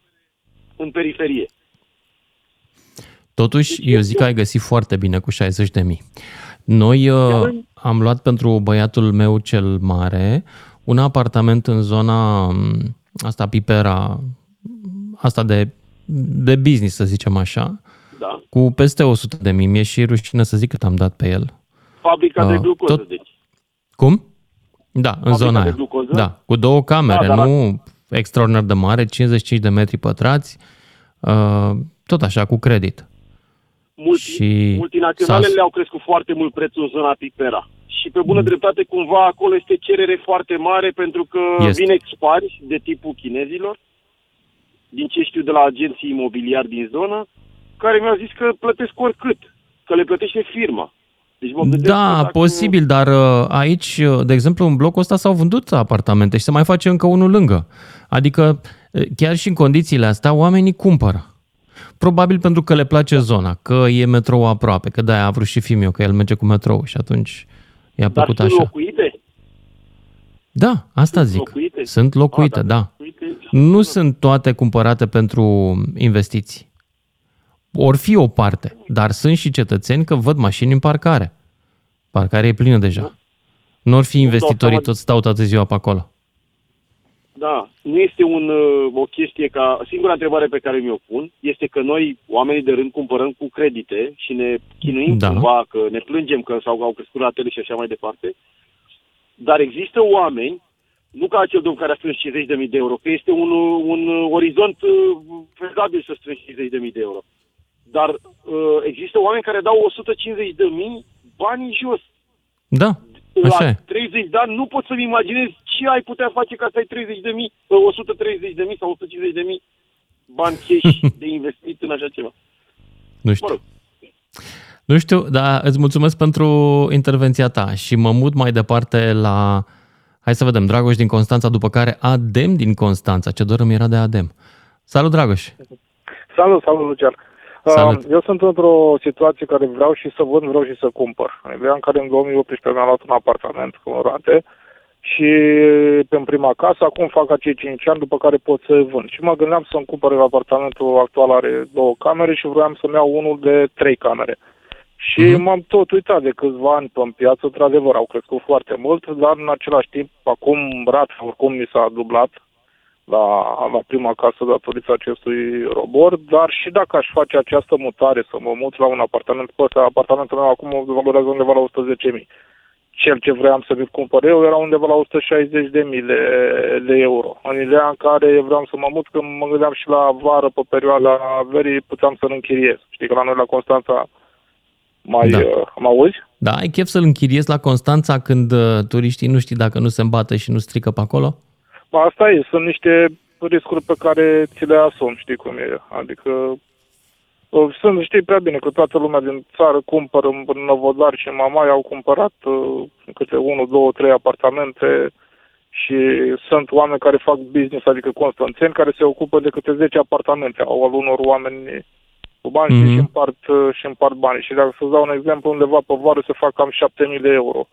în periferie. Totuși, deci eu zic că ai găsit foarte bine cu 60 de mii. Noi uh, am luat pentru băiatul meu cel mare un apartament în zona um, asta Pipera, asta de, de business, să zicem așa, da. cu peste 100 de mii. Mi-e și rușine să zic cât am dat pe el. Fabrica uh, de glucoză, tot... deci. Cum? Da, în Fabrica zona aia. Da, cu două camere, da, nu extraordinar de mare, 55 de metri pătrați, uh, tot așa, cu credit. Multi, și multinaționalele au crescut foarte mult prețul în zona Pipera. Și pe bună mm. dreptate, cumva, acolo este cerere foarte mare pentru că este. vin expari de tipul chinezilor, din ce știu de la agenții imobiliari din zonă, care mi-au zis că plătesc oricât, că le plătește firma. Deci da, posibil, dar uh, aici, uh, de exemplu, în blocul ăsta s-au vândut apartamente și se mai face încă unul lângă. Adică, uh, chiar și în condițiile astea, oamenii cumpără. Probabil pentru că le place zona, că e metrou aproape, că de-aia a vrut și fiul meu, că el merge cu metrou și atunci i-a plăcut Dar așa. locuite? Da, asta sunt zic. Locuite? Sunt locuite, a, da. Locuite. Nu sunt toate cumpărate pentru investiții. Or fi o parte, dar sunt și cetățeni că văd mașini în parcare. Parcarea e plină deja. Nu or fi investitorii toți stau toată ziua pe acolo. Da, nu este un, uh, o chestie ca... Singura întrebare pe care mi-o pun este că noi, oamenii de rând, cumpărăm cu credite și ne chinuim da. cumva, că ne plângem că sau au crescut la tele și așa mai departe. Dar există oameni, nu ca acel domn care a strâns 50.000 de euro, că este un, un orizont uh, fezabil să strângi 50.000 de euro. Dar uh, există oameni care dau 150.000 bani jos. Da la Așa 30 de ani nu pot să-mi imaginez ce ai putea face ca să ai 30 de mii, 130 de mii sau 150 de mii bani cash de investit în așa ceva. Nu știu. Mă rog. Nu știu, dar îți mulțumesc pentru intervenția ta și mă mut mai departe la... Hai să vedem, Dragoș din Constanța, după care Adem din Constanța. Ce doră mi era de Adem. Salut, Dragoș! Salut, salut, Lucian! Salut. Eu sunt într-o situație care vreau și să vând, vreau și să cumpăr. În ideea în care în 2018 mi-am luat un apartament cu rate și pe prima casă, acum fac acei 5 ani, după care pot să vând. Și mă gândeam să-mi cumpăr apartamentul actual are două camere și vreau să-mi iau unul de trei camere. Și uh-huh. m-am tot uitat de câțiva ani pe piață, într-adevăr, au crescut foarte mult, dar în același timp, acum rata oricum mi s-a dublat la, la prima casă datorită acestui robor, dar și dacă aș face această mutare, să mă mut la un apartament, pe ăsta, apartamentul meu acum valorează undeva la 110.000. Cel ce vreau să mi cumpăr eu era undeva la 160.000 de, de, de euro. În ideea în care vreau să mă mut, când mă gândeam și la vară, pe perioada verii, puteam să-l închiriez. Știi că la noi la Constanța mai da. uh, mă auzi? Da, ai chef să-l închiriezi la Constanța când uh, turiștii nu știi dacă nu se îmbată și nu strică pe acolo? Asta e, sunt niște riscuri pe care ți le asum, știi cum e. Adică uh, sunt, știi prea bine că toată lumea din țară cumpără în Novodar și în Mamaia au cumpărat uh, câte 1, 2, 3 apartamente și sunt oameni care fac business, adică constanțeni, care se ocupă de câte 10 apartamente. Au al unor oameni cu bani mm-hmm. și împart, uh, și împart bani. Și dacă să-ți dau un exemplu, undeva pe vară se fac cam 7.000 de euro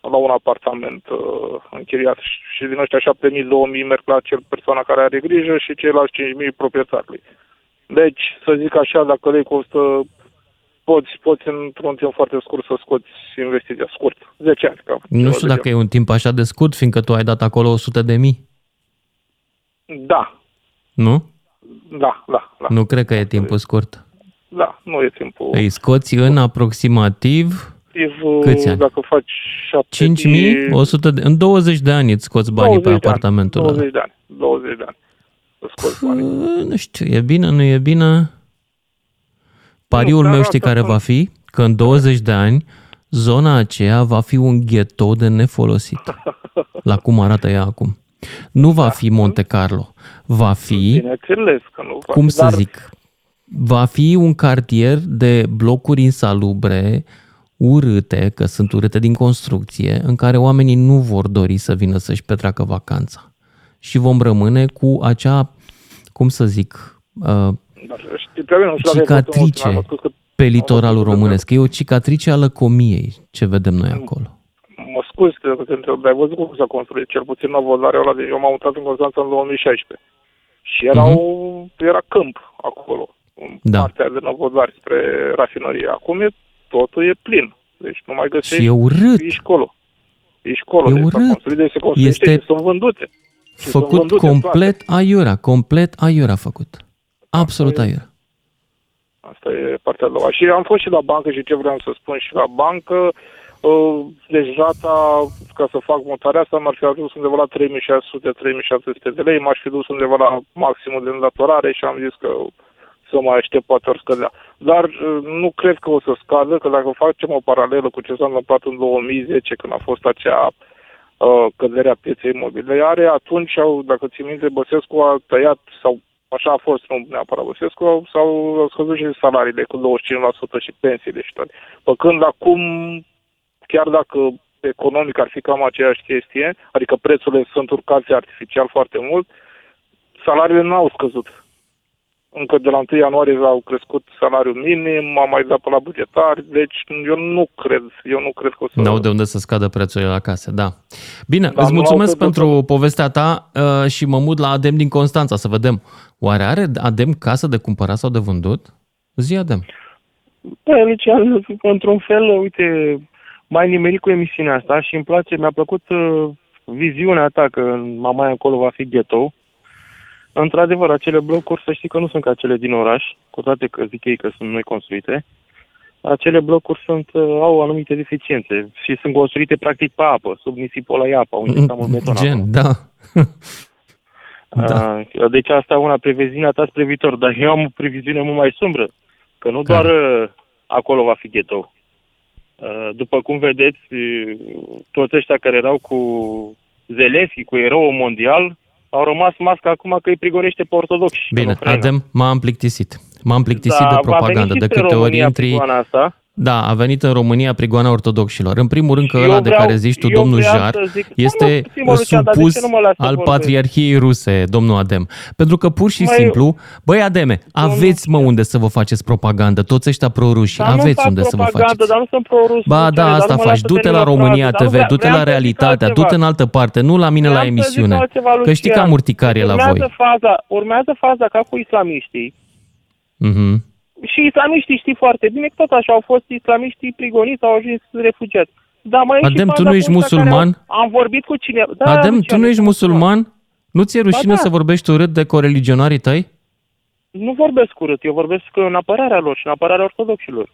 la un apartament uh, închiriat și din ăștia 7.000-2.000 merg la cel persoana care are grijă și ceilalți 5.000 proprietarului. Deci, să zic așa, dacă lei costă, poți, poți într-un timp foarte scurt să scoți investiția scurt, 10 ani. Cam, nu știu dacă e un timp așa de scurt, fiindcă tu ai dat acolo 100 de mii. Da. Nu? Da, da, da. Nu cred că e timpul scurt. Da, nu e timpul. Îi scoți în aproximativ respectiv, Câți ani? dacă faci 5.000? 100 de, în 20 de ani îți scoți banii pe apartamentul ăla. 20 de ani. 20 de ani. Scoți banii. Nu știu, e bine, nu e bine? Pariul nu, meu știi care va fi? Că în 20 de ani zona aceea va fi un ghetou de nefolosit. La cum arată ea acum. Nu va da. fi Monte Carlo. Va fi, că nu va cum să zic, va fi un cartier de blocuri insalubre, urâte, că sunt urâte din construcție, în care oamenii nu vor dori să vină să-și petreacă vacanța. Și vom rămâne cu acea, cum să zic, uh, cicatrice pe litoralul românesc. E o cicatrice a lăcomiei ce vedem noi acolo. Mă scuz că te întreb, dar ai văzut cum s-a construit cel puțin Novodarea ăla? Eu m-am mutat în Constanța în 2016 și era, uh-huh. o, era câmp acolo, în da. partea de Novodari spre rafinărie. Acum e totul e plin. Deci nu mai găsești. Și e urât. Ești școlo. Ești școlo. E deci urât. Deci se este și sunt vândute. Și făcut sunt vândute complet toate. aiurea. Complet aiurea făcut. Absolut aiurea. Asta e partea a doua. Și am fost și la bancă și ce vreau să spun și la bancă, uh, deci rata ca să fac mutarea asta m-ar fi adus undeva la 3600-3700 de lei, m-aș fi dus undeva la maximul de îndatorare și am zis că să mai aștept, poate ori scădea. Dar uh, nu cred că o să scadă, că dacă facem o paralelă cu ce s-a întâmplat în 2010, când a fost acea uh, căderea pieței imobiliare, atunci, au, dacă ți minte, Băsescu a tăiat, sau așa a fost, nu neapărat Băsescu, sau au scăzut și salariile cu 25% și pensiile și toate. Păcând acum, chiar dacă economic ar fi cam aceeași chestie, adică prețurile sunt urcate artificial foarte mult, salariile nu au scăzut încă de la 1 ianuarie au crescut salariul minim, am mai dat pe la bugetari, deci eu nu cred, eu nu cred că o să... N-au de unde să scadă prețurile la case, da. Bine, da, îți mulțumesc pentru să... povestea ta uh, și mă mut la Adem din Constanța să vedem. Oare are Adem casă de cumpărat sau de vândut? Zi, Adem. Da, Lucian, într-un fel, uite, mai nimerit cu emisiunea asta și îmi place, mi-a plăcut uh, viziunea ta că mai acolo va fi ghetto. Într-adevăr, acele blocuri, să știi că nu sunt ca cele din oraș, cu toate că zic ei că sunt noi construite. Acele blocuri sunt, uh, au anumite deficiențe și sunt construite practic pe apă, sub nisipul ăla apa, unde stăm în beton. Gen, da. da. Deci asta e una previziunea ta spre viitor, dar eu am o previziune mult mai sumbră, că nu doar uh, acolo va fi ghetto. Uh, după cum vedeți, toți ăștia care erau cu Zelenski, cu erou mondial, au rămas masca acum că îi prigonește pe ortodoxi. Bine, Adem, m-am plictisit. M-am plictisit da, de propagandă. De câte ori intri... Asta. Da, a venit în România prigoana ortodoxilor. În primul rând că ăla de care zici tu, domnul Jar, zic, este nu, supus al patriarhiei ruse, domnul Adem. Pentru că pur și Mai simplu, băi Ademe, aveți mă unde să vă faceți propagandă, toți ăștia proruși, aveți unde să vă faceți. Dar nu sunt prorus, ba da, asta faci, du-te la România TV, du-te la Realitatea, du-te în altă parte, nu la mine la emisiune. Că știi că am urticarie la voi. Urmează faza ca cu islamiștii. Mhm și islamiștii știi foarte bine că tot așa au fost islamiștii prigoniți, au ajuns refugiați. Da, mai Adem, tu nu ești musulman? Au, am vorbit cu cineva. Da, Adem, tu nu ești musulman? Nu ți-e rușine da. să vorbești urât de coreligionarii tăi? Nu vorbesc urât, eu vorbesc în apărarea lor și în apărarea ortodoxilor.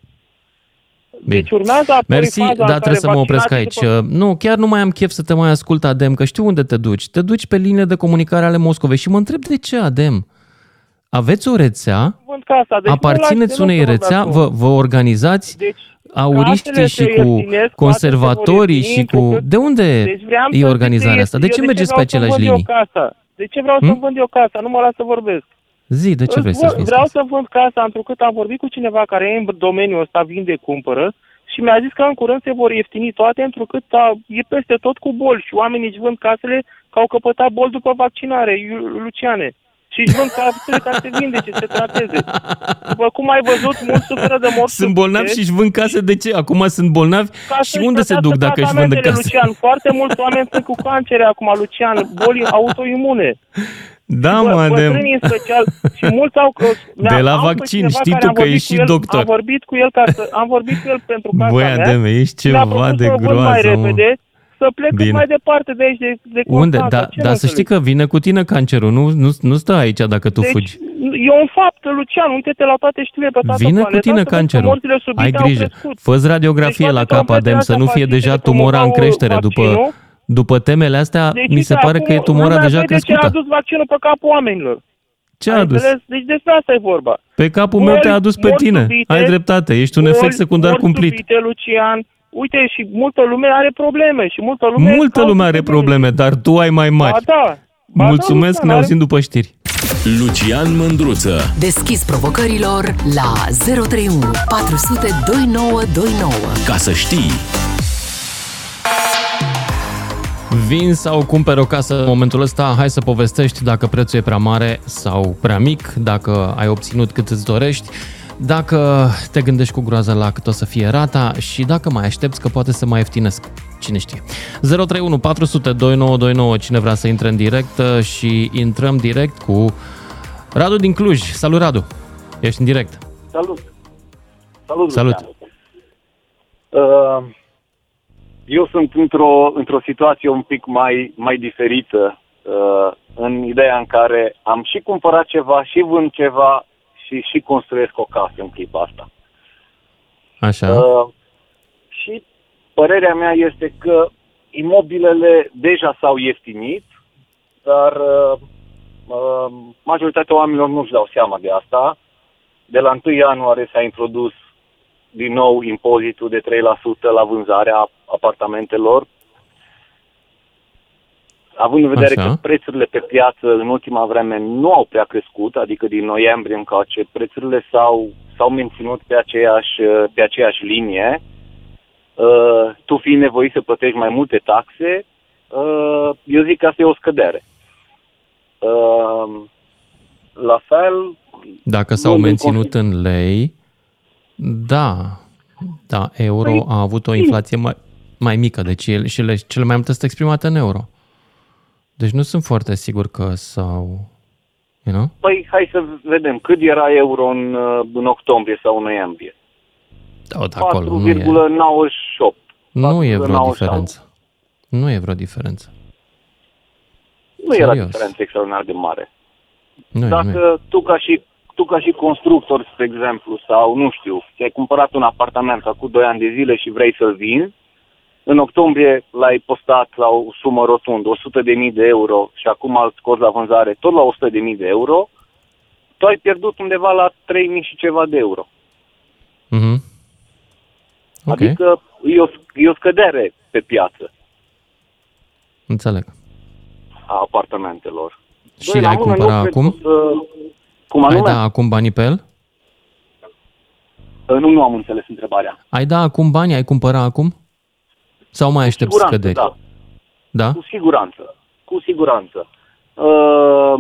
Bine. Deci urmează Mersi, dar trebuie să mă opresc aici. După... Nu, chiar nu mai am chef să te mai ascult, Adem, că știu unde te duci. Te duci pe linie de comunicare ale Moscovei și mă întreb de ce, Adem? Aveți o rețea, casa, deci aparțineți unei rețea, vă, vă organizați deci, auriștii și cu conservatorii și cu... De unde deci e organizarea asta? De ce mergeți pe aceleași linii? De ce vreau hmm? să vând eu casa? Nu mă las să vorbesc. Zi, de ce vrei să Vreau casa? să vând casa întrucât am vorbit cu cineva care e în domeniul ăsta, vinde, cumpără și mi-a zis că în curând se vor ieftini toate întrucât a, e peste tot cu boli și oamenii își vând casele că au căpătat boli după vaccinare, Luciane și își vând casele ca să se vindece, să se trateze. După cum ai văzut, mulți suferă de morți Sunt bolnavi și își vând case de ce? Acum sunt bolnavi ca și unde se duc dacă își vând case? Lucian, foarte mulți oameni sunt cu cancere acum, Lucian, boli autoimune. Da, mă, Adem. în special și mulți au... De la vaccin, știi tu că ești și el, doctor. Am vorbit cu el, ca să, am vorbit cu el pentru casa Băi, Adem, ești ceva de groază, mai repede, mă să plec Bine. cât mai departe de aici, de, de Unde? Da, da să știi că vine cu tine cancerul, nu, nu, nu stă aici dacă tu deci, fugi. E un fapt, Lucian, uite-te la toate știrile pe toată Vine cu tine cancerul, ai grijă. Fă-ți radiografie deci, la cap, Adem, să nu fie deja tumora în creștere după, după temele astea, deci, mi se pare că e tumora deja crescută. Ce a adus vaccinul pe capul oamenilor? Ce a adus? Deci despre asta e vorba. Pe capul meu te-a adus pe tine. Subite, Ai dreptate, ești un efect secundar cumplit. Subite, Lucian, uite, și multă lume are probleme și multă lume... Multă lume are probleme, dar tu ai mai mari. Ba da. Ba Mulțumesc, da, ne auzim după știri. Lucian Mândruță. Deschis provocărilor la 031 400 2929. Ca să știi. Vin sau cumperi o casă în momentul ăsta, hai să povestești dacă prețul e prea mare sau prea mic, dacă ai obținut cât îți dorești dacă te gândești cu groază la cât o să fie rata și dacă mai aștepți că poate să mai ieftinesc. Cine știe. 031 400 2929, cine vrea să intre în direct uh, și intrăm direct cu Radu din Cluj. Salut, Radu! Ești în direct. Salut! Salut! Salut! Uh, eu sunt într-o, într-o situație un pic mai, mai diferită uh, în ideea în care am și cumpărat ceva și vând ceva și, și construiesc o casă în clipa asta. Așa. Uh, și părerea mea este că imobilele deja s-au ieftinit, dar uh, uh, majoritatea oamenilor nu-și dau seama de asta. De la 1 ianuarie s-a introdus din nou impozitul de 3% la vânzarea apartamentelor având în vedere Așa. că prețurile pe piață în ultima vreme nu au prea crescut, adică din noiembrie încoace, prețurile s-au, s-au menținut pe aceeași, pe aceeași linie, uh, tu fiind nevoit să plătești mai multe taxe, uh, eu zic că asta e o scădere. Uh, la fel... Dacă s-au menținut în lei, da, da, euro păi, a avut o inflație mai, mai mică, deci el, și le, cele mai multe sunt exprimate în euro. Deci nu sunt foarte sigur că s-au You know? Păi hai să vedem cât era euro în, uh, în octombrie sau în noiembrie. Tot acolo, 4,98. Nu e vreo diferență. Nu e vreo diferență. Nu Serios. era diferență extraordinar de mare. Nu Dacă nu tu ca și tu ca și constructor, spre exemplu, sau nu știu, ți-ai cumpărat un apartament acum 2 ani de zile și vrei să-l vinzi, în octombrie l-ai postat la o sumă rotundă, 100.000 de euro și acum îl scoți la vânzare tot la 100.000 de euro, tu ai pierdut undeva la 3.000 și ceva de euro. Mm-hmm. Okay. Adică e o, e o scădere pe piață. Înțeleg. A apartamentelor. Și ai cumpărat acum? Să... Cum anume? Ai da acum banii pe el? Nu, nu am înțeles întrebarea. Ai da acum bani? Ai cumpărat acum? Sau mai aștepți scăderi? Da. da. Cu siguranță. Cu siguranță. Uh,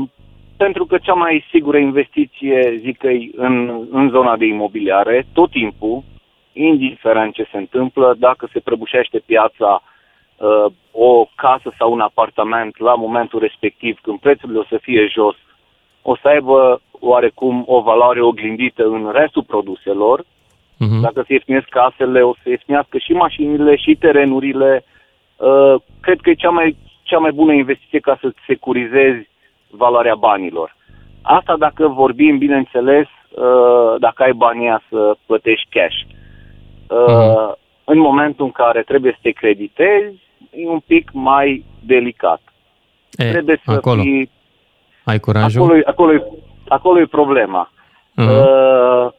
pentru că cea mai sigură investiție, zic că în, în zona de imobiliare, tot timpul, indiferent ce se întâmplă, dacă se prăbușește piața, uh, o casă sau un apartament la momentul respectiv, când prețurile o să fie jos, o să aibă oarecum o valoare oglindită în restul produselor. Uh-huh. Dacă se ieftinesc casele, o să ieftinească și mașinile și terenurile. Uh, cred că e cea mai, cea mai bună investiție ca să securizezi valoarea banilor. Asta dacă vorbim, bineînțeles, uh, dacă ai banii să plătești cash. Uh, uh-huh. În momentul în care trebuie să te creditezi, e un pic mai delicat. E, trebuie să acolo. fii... Ai curajul? Acolo, acolo, acolo e problema. Uh-huh. Uh,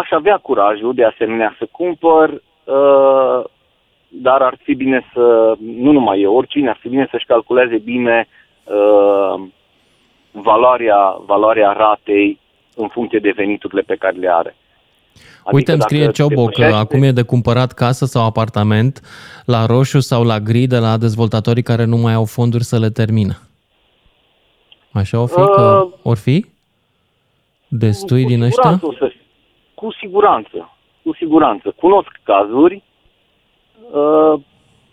aș avea curajul de asemenea să cumpăr, uh, dar ar fi bine să, nu numai eu, oricine, ar fi bine să-și calculeze bine uh, valoarea, valoarea ratei în funcție de veniturile pe care le are. Adică Uite, îmi scrie Ciobo că acum e de cumpărat casă sau apartament la roșu sau la gri de la dezvoltatorii care nu mai au fonduri să le termină. Așa o fi? Uh, că or fi? Destui din ăștia? Să, cu siguranță. Cu siguranță. Cunosc cazuri, uh,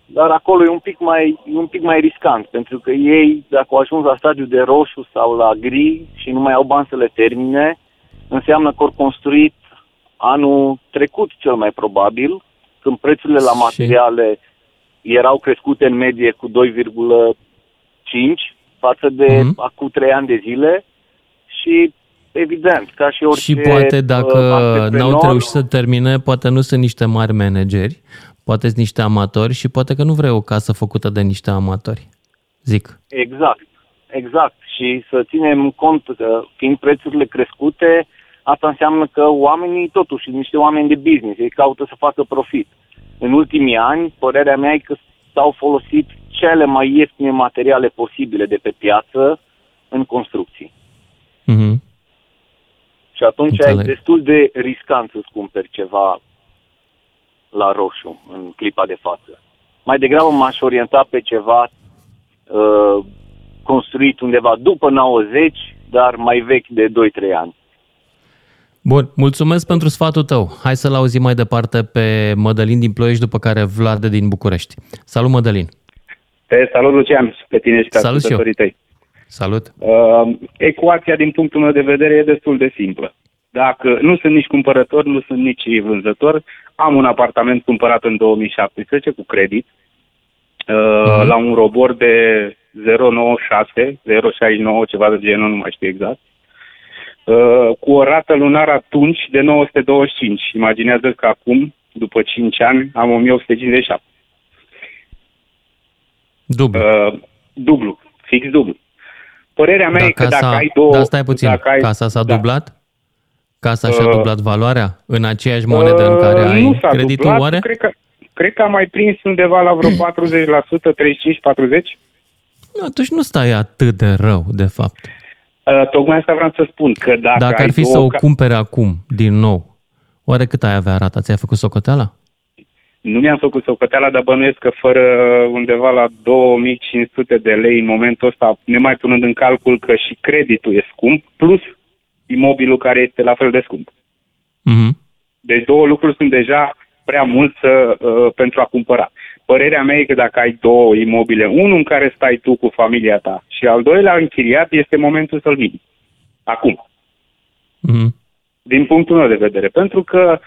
dar acolo e un pic mai, e un pic mai riscant, pentru că ei, dacă au ajuns la stadiu de roșu sau la gri și nu mai au bani să le termine, înseamnă că au construit anul trecut cel mai probabil, când prețurile la materiale erau crescute în medie cu 2,5 față de mm-hmm. acum 3 ani de zile și evident, ca și orice Și poate dacă uh, n-au reușit să termine, poate nu sunt niște mari manageri, poate sunt niște amatori și poate că nu vrei o casă făcută de niște amatori. Zic. Exact, exact. Și să ținem cont că fiind prețurile crescute, asta înseamnă că oamenii, totuși, niște oameni de business, ei caută să facă profit. În ultimii ani, părerea mea e că s-au folosit cele mai ieftine materiale posibile de pe piață în construcții. Mm-hmm. Și atunci Înțeleg. e destul de riscant să-ți cumperi ceva la roșu în clipa de față. Mai degrabă m-aș orienta pe ceva uh, construit undeva după 90, dar mai vechi de 2-3 ani. Bun, mulțumesc pentru sfatul tău. Hai să-l auzim mai departe pe Mădălin din Ploiești, după care Vlad din București. Salut, Mădălin! Te salut, Lucian, pe tine și pe Salut și eu. tăi. Salut! Uh, ecuația, din punctul meu de vedere, e destul de simplă. Dacă nu sunt nici cumpărător, nu sunt nici vânzător, am un apartament cumpărat în 2017 cu credit, uh, uh-huh. la un robor de 096, 069, ceva de genul, nu mai știu exact. Uh, cu o rată lunară atunci de 925. Imaginează că acum, după 5 ani, am 1157. Dublu. Uh, dublu, fix dublu. Părerea mea da, e că casa, dacă ai două... Dar stai puțin, dacă ai, casa s-a da. dublat? Casa și-a uh, dublat valoarea în aceeași monedă uh, în care ai nu s-a creditul dublat, oare? Cred că, cred că am mai prins undeva la vreo 40%, 35-40%. Atunci nu stai atât de rău, de fapt. Uh, tocmai asta vreau să spun, că dacă Dacă ar fi să o cumpere acum, din nou, oare cât ai avea rata? Ți-ai făcut socoteala? Nu mi-am făcut socoteala, dar bănuiesc că fără undeva la 2500 de lei în momentul ăsta, nemai punând în calcul că și creditul e scump, plus imobilul care este la fel de scump. Mm-hmm. Deci două lucruri sunt deja prea mult să, uh, pentru a cumpăra. Părerea mea e că dacă ai două imobile, unul în care stai tu cu familia ta și al doilea închiriat, este momentul să-l vinzi. Acum. Mm-hmm. Din punctul meu de vedere. Pentru că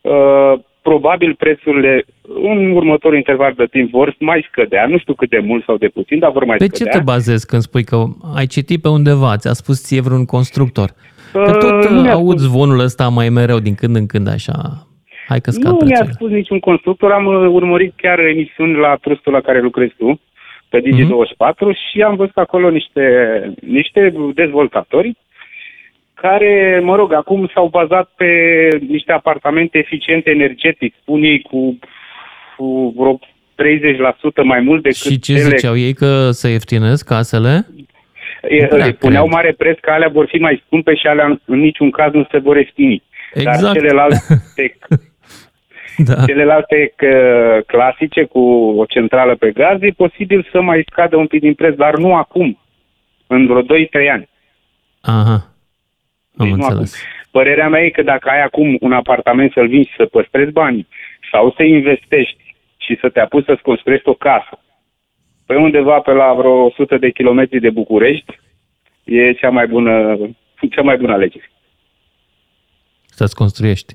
uh, probabil prețurile în următorul interval de timp vor mai scădea, nu știu cât de mult sau de puțin, dar vor mai Pe scădea. ce te bazezi când spui că ai citit pe undeva, ți-a spus ție vreun constructor? Că tot Uh, nu mi-a auzi zvonul ăsta mai mereu din când în când așa. Hai că scad Nu mi-a prețurile. spus niciun constructor, am uh, urmărit chiar emisiuni la trustul la care lucrezi tu, pe Mhm. Digi24 și am văzut acolo niște, niște dezvoltatori care, mă rog, acum s-au bazat pe niște apartamente eficiente energetic, spun ei cu, cu vreo 30% mai mult decât Și ce cele ziceau ei că se ieftinesc casele? E, Nu prea îi puneau cred. mare preț că alea vor fi mai scumpe și alea în, în niciun caz nu se vor ieftini. Exact. Dar celelalte, da. celelalte că, clasice cu o centrală pe gaz e posibil să mai scadă un pic din preț, dar nu acum, în vreo 2-3 ani. Aha. Am Deci nu înțeles. acum. Părerea mea e că dacă ai acum un apartament să-l vinzi și să păstrezi banii sau să investești și să te apuci să-ți construiești o casă pe undeva pe la vreo 100 de kilometri de București, e cea mai bună, cea mai bună alegere. Să-ți construiești.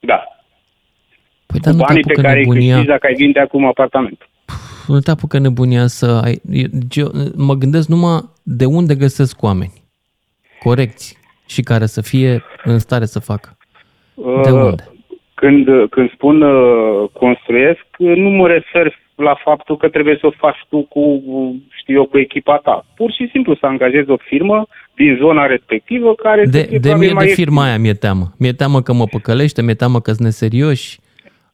Da. Păi dar Cu nu te banii pe apucă care îi nebunia, câștigi dacă ai vinde acum apartament. nu te apucă nebunia să ai... Eu, mă gândesc numai de unde găsesc oameni corecți și care să fie în stare să facă. De Uh, unde? Când, când spun uh, construiesc, nu mă refer la faptul că trebuie să o faci tu cu, știu eu, cu echipa ta. Pur și simplu să angajezi o firmă din zona respectivă care să De, fie de probabil mie mai de ieftină. firma aia mi-e teamă. Mi-e teamă că mă păcălește, mi-e teamă că sunt neserioși.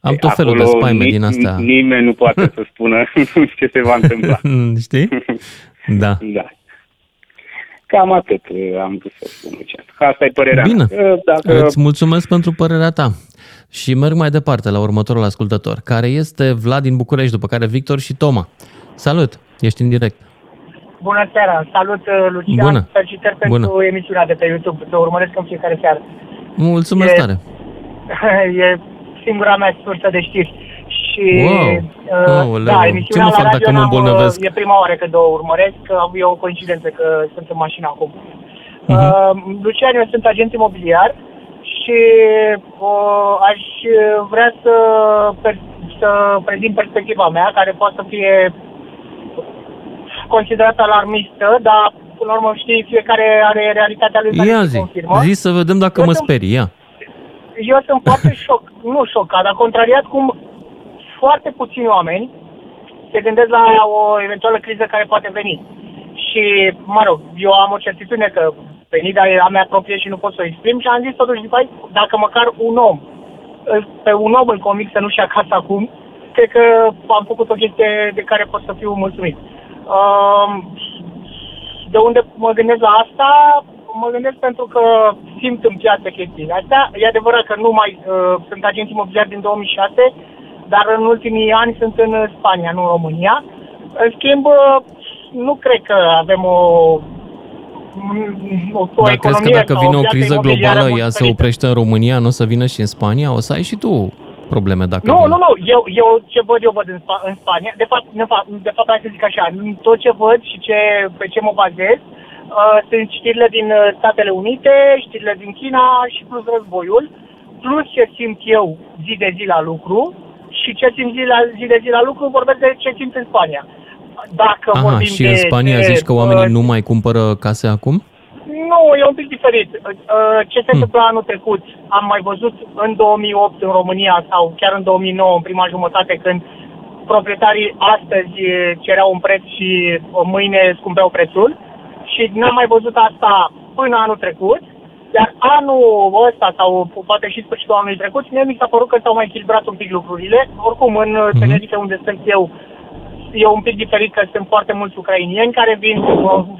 Am tot felul de Acolo spaime ni- din astea. Nimeni nu poate să spună ce se va întâmpla. Știi? Da. Da. Cam atât uh, am vrut să spun. Lucian. Asta e părerea Bine. mea. Uh, Dacă Îți mulțumesc pentru părerea ta. Și merg mai departe la următorul ascultător, care este Vlad din București, după care Victor și Toma. Salut, ești în direct. Bună seara, salut uh, Lucian, Bună. felicitări pentru Bună. emisiunea de pe YouTube, te urmăresc în fiecare seară. Mulțumesc E- tare. e singura mea sursă de știri. Și Wow. uh, Aoleu. da, Ce emisiunea mă la fac radio dacă mă n-am, uh, îmbolnăvesc? E prima oară când o urmăresc, că e o coincidență că sunt în mașină acum. Mhm. Uh, Lucian, eu sunt agent imobiliar și uh, aș vrea să, per- să prezint perspectiva mea, care poate să fie considerată alarmistă, dar până la urmă știi, fiecare are realitatea lui care Ia se zi, confirmă. zi să vedem dacă Eu mă sunt- sperii, ia. Eu sunt foarte șoc, nu șocat, dar contrariat cum foarte puțini oameni se gândesc la o eventuală criză care poate veni. Și, mă rog, eu am o certitudine că venirea e a mea proprie și nu pot să o exprim și am zis totuși, băi, dacă măcar un om, pe un om îl convic să nu-și ia casa acum, cred că am făcut o chestie de care pot să fiu mulțumit. Um, de unde mă gândesc la asta? Mă gândesc pentru că simt în piață chestiile astea. E adevărat că nu mai uh, sunt agent imobiliar din 2006, dar în ultimii ani sunt în Spania, nu în România. În schimb, uh, nu cred că avem o, o, o Dar crezi că economie dacă sau vine o piață criză imobiliară globală, mult ea se diferită. oprește în România, nu o să vină și în Spania? O să ai și tu probleme dacă Nu, vine. nu, nu. Eu, eu ce văd, eu văd în, Spa, în Spania. De fapt, de fapt, de fapt, hai să zic așa. Tot ce văd și ce, pe ce mă bazez uh, sunt știrile din uh, Statele Unite, știrile din China și plus războiul, plus ce simt eu zi de zi la lucru și ce simt zi, la, zi de zi la lucru vorbesc de ce simt în Spania. Dacă Aha, vorbim și de, în Spania de, zici că uh, oamenii nu mai cumpără case acum? nu, e un pic diferit. Uh, Ce se întâmplă anul trecut? Am mai văzut în 2008 în România sau chiar în 2009, în prima jumătate, când proprietarii astăzi eh, cereau un preț și eh, mâine scumpeau prețul. Și n-am mai văzut asta până anul trecut. Iar anul ăsta, sau poate și sfârșitul anului trecut, mie mi s-a părut că s-au mai echilibrat un pic lucrurile. Oricum, în mm Tenerife, unde sunt eu, e un pic diferit că sunt foarte mulți ucrainieni care vin,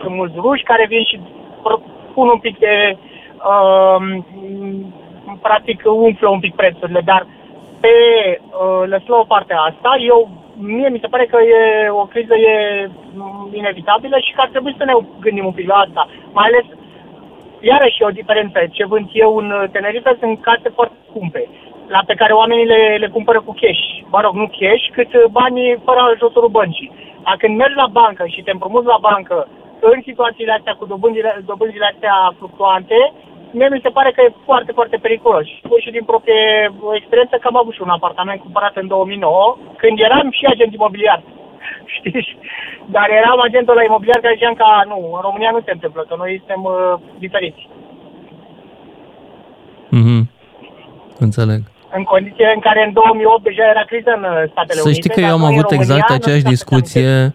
sunt mulți ruși care vin și pr- pun un pic de... Uh, practic umflă un pic prețurile, dar pe uh, lăsând la o parte asta, eu mie mi se pare că e o criză e mm, inevitabilă și că ar trebui să ne gândim un pic la asta. Mai ales, iarăși e o diferență. Ce vând eu în Tenerife sunt case foarte scumpe. la pe care oamenii le, le cumpără cu cash. Mă rog, nu cash, cât banii fără ajutorul băncii. Dacă când mergi la bancă și te împrumuți la bancă în situațiile astea cu dobânzile, dobânzile astea fluctuante, mie mi se pare că e foarte, foarte periculos. Și din proprie experiență că am avut și un apartament cumpărat în 2009, când eram și agent imobiliar. Știi? Dar eram agentul la imobiliar care ziceam că nu, în România nu se întâmplă, că noi suntem uh, diferiți. Mhm. Înțeleg. În condiții în care în 2008 deja era criză în uh, Statele Să Unite. știi că eu am dar noi în avut România exact nu aceeași suntem discuție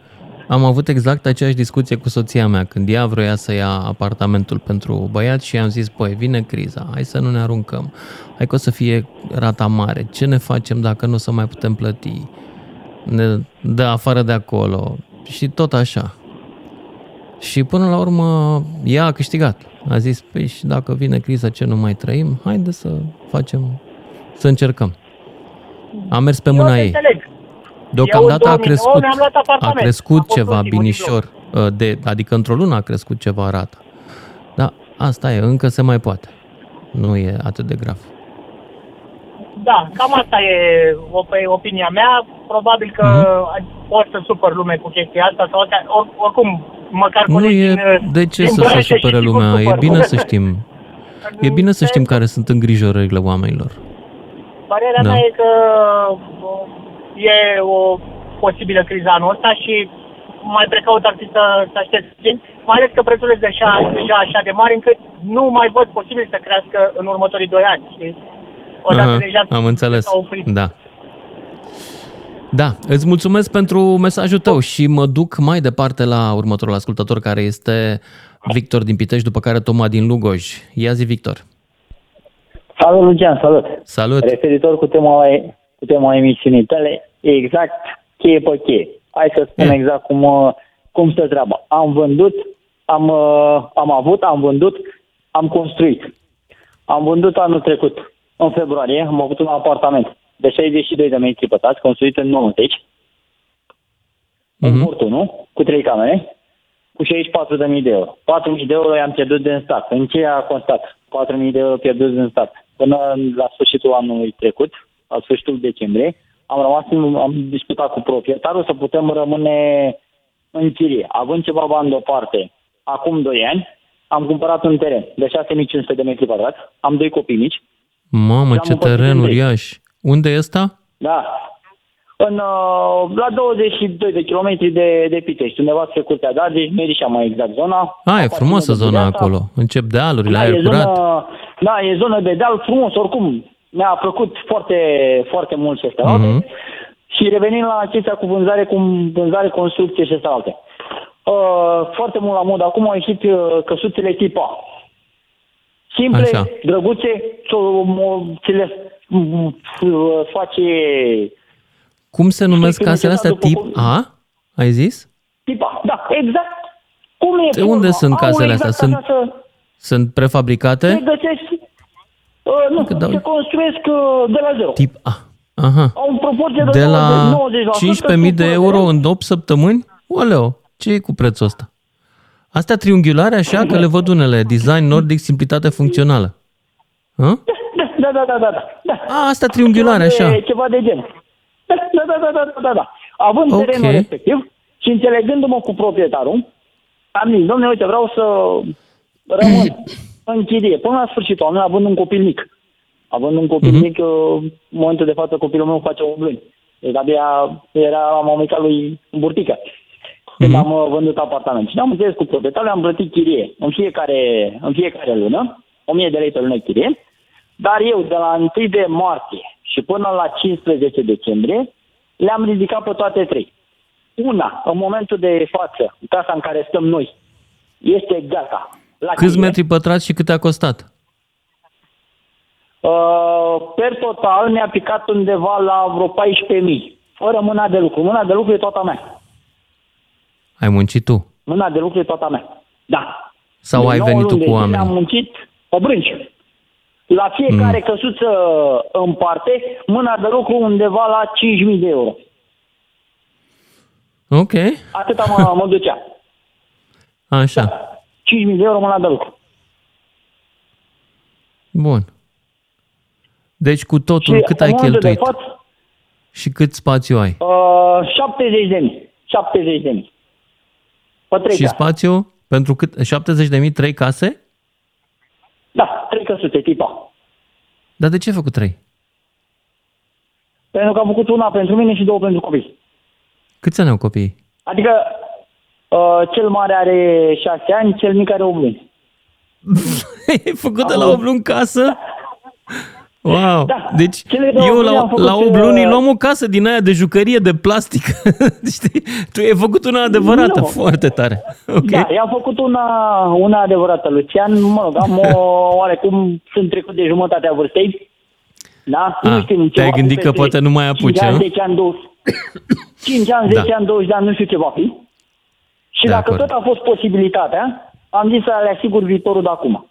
am avut exact aceeași discuție cu soția mea când ea vroia să ia apartamentul pentru băiat și am zis, păi, vine criza, hai să nu ne aruncăm, hai că o să fie rata mare, ce ne facem dacă nu o să mai putem plăti, ne dă afară de acolo și tot așa. Și până la urmă ea a câștigat. A zis, păi și dacă vine criza ce nu mai trăim, haide să facem, să încercăm. A mers pe mâna Eu ei. înțeleg. Deocamdată Eu a în 2009 crescut, mi-am luat a apartament. A crescut fost ceva ultimul binișor, uh, de, adică într-o lună a crescut ceva rata. Da, asta e, încă se mai poate. Nu e atât de grav. Da, cam asta e op- opinia mea. Probabil că Mhm. mm-hmm. pot să supăr lume cu chestia asta sau astea. Or, oricum, măcar Nu colegii e din, de ce din să se Bănești și supere sigur lumea, e supăr. bine să știm. E bine să știm care sunt îngrijorările oamenilor. Părerea Da. mea e că uh, e o posibilă criză anul ăsta și mai precaut ar fi să, să aștept puțin, mai ales că prețurile sunt deja, deja așa de mari încât nu mai văd posibil să crească în următorii doi ani. știi? Odată Aha, deja am înțeles. s-au oprit. Da. Da, îți mulțumesc pentru mesajul tău și mă duc mai departe la următorul ascultător care este Victor din Pitești, după care Toma din Lugoj. Ia zi, Victor. Salut, Lucian, salut! Salut! Referitor cu tema, cu tema emisiunii tale, exact cheie pe cheie. Hai să spun Eh. exact cum, uh, cum stă treaba. Am vândut, am, uh, am avut, am vândut, am construit. Am vândut anul trecut, în februarie, am avut un apartament de 62 de metri pătrați, construit în 90, în Mhm. Burtu, nu? Cu trei camere, cu 64.000 de euro. 4.000 de euro i-am pierdut din stat. În ce a constat? 4.000 de euro pierduți din stat. Până la sfârșitul anului trecut, la sfârșitul decembrie, am rămas, în- am discutat cu proprietarul să putem rămâne în chirie. Având ceva bani deoparte, acum 2 ani, am cumpărat un teren de 6.500 de metri pătrați, am doi copii mici, Mamă, Le-am ce împărțit teren în trei. uriaș! Unde e ăsta? da, în, uh, la 22 de kilometri de, de Pitești, undeva spre Curtea de Argeș, Merișa mai exact zona. A, e Aparține frumoasă de zona Budeața. acolo. Încep dealurile, Da, aer e curat. zonă, da, e zonă de deal frumos, oricum. Mi-a plăcut foarte, foarte mult ce este Mhm. Și revenind la chestia cu vânzare, cu vânzare, construcție și astea alte. Uh, foarte mult la mod acum au ieșit uh, căsuțele tip A. Simple, Așa. drăguțe, ce o- ți le uh, face Cum se numesc Știi, casele astea după tip cum- A? Ai zis? tip A. Da, exact. Cum e De unde forma? sunt Au casele astea? exact Sunt- așa să- Sunt Se prefabricate? găsești, uh, nu, Că dau- se construiesc uh, de la zero. Tip A. Aha. Au în proporție de, De la 90%. 15.000 de structură euro în 8 săptămâni? Oleo, ce e cu prețul ăsta? Astea triunghiulare așa, că le văd unele. Design nordic, simplitate funcțională. Hă? Da, da, da, da, da. da. A, astea triunghiulare Ceva de- așa. Ceva de gen. Da, da, da, da, da, da, da. Având Ok. terenul respectiv și înțelegându-mă cu proprietarul, am zis, domnule, uite, vreau să rămân în chirie până la sfârșitul anului, având un copil mic. Având un copil Mhm. mic, uh, în momentul de față copilul meu face 8 luni. Deci abia era la mamica lui în burtică. Când am uh, vândut apartament. Și am înțeles cu proprietarul, am plătit chirie în fiecare, în fiecare lună, 1000 de lei pe lună chirie, dar eu de la 1 de martie și până la 15 decembrie le-am ridicat pe toate trei. Una, în momentul de față, casa în care stăm noi, este gata. La Câți chirie. metri pătrați și cât a costat? Uh, per total mi-a picat undeva la vreo 14.000, fără mâna de lucru. Mâna de lucru e toată a mea. Ai muncit tu? Mâna de lucru e toată a mea. Da. Sau De ai nouă venit tu luni cu de zile oameni? Am muncit pe brânci. La fiecare mm. căsuță în parte, mâna de lucru undeva la 5.000 de euro. Ok, Atâta mă, mă ducea. așa. 5.000 de euro mâna de lucru. Bun. Deci cu totul, Și cât ai în momentul de cheltuit? față, Și cât spațiu ai? uh, 70 de mii. 70 de mii. Pe trei Și case. spațiu pentru cât? 70.000, trei case? Da, trei căsute, tipa. Dar de ce ai făcut trei? Pentru că am făcut una pentru mine și două pentru copii. Câți ani au copiii? Adică uh, cel mare are 6 ani, cel mic are 8 luni. ai făcut de la 8 luni casă? Wow! Da. Deci Cele două eu luni la, am făcut, la 8 luni uh, luam o casă din aia de jucărie de plastic. Știi? Tu ai făcut una adevărată, Nu. foarte tare. Ok. Da, i-am făcut una, una adevărată, Lucian. Mă rog, am o, oarecum, sunt trecut de jumătatea vârstei. Da? Ah, nu știu te-ai gândit că poate nu mai apuci, 5 ani, nu? 10 ani, 20, 5 ani, Da. 10 ani, 20 de ani, nu știu ce va fi. Și De dacă acord. tot a fost posibilitatea, am zis să le asigur viitorul de acum.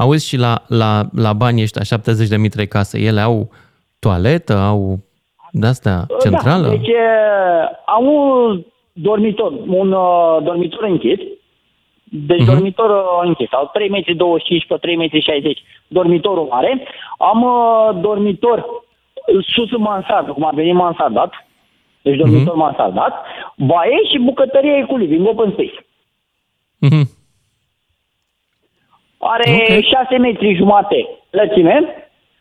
Auzi și la, la, la banii ăștia, 70.000 trei case, ele au toaletă, au de-astea centrală? Da, deci e, am un dormitor, un uh, dormitor închis, deci Mhm. dormitor uh, închis, sau 3 metri 25 pe 3 metri 60, dormitorul mare. Am uh, dormitor uh, sus în mansardă, cum ar veni mansardat, deci dormitor Mhm. mansardat, baie și bucătărie cu living, open space. Mhm. Are Ok. 6 metri jumate lățime,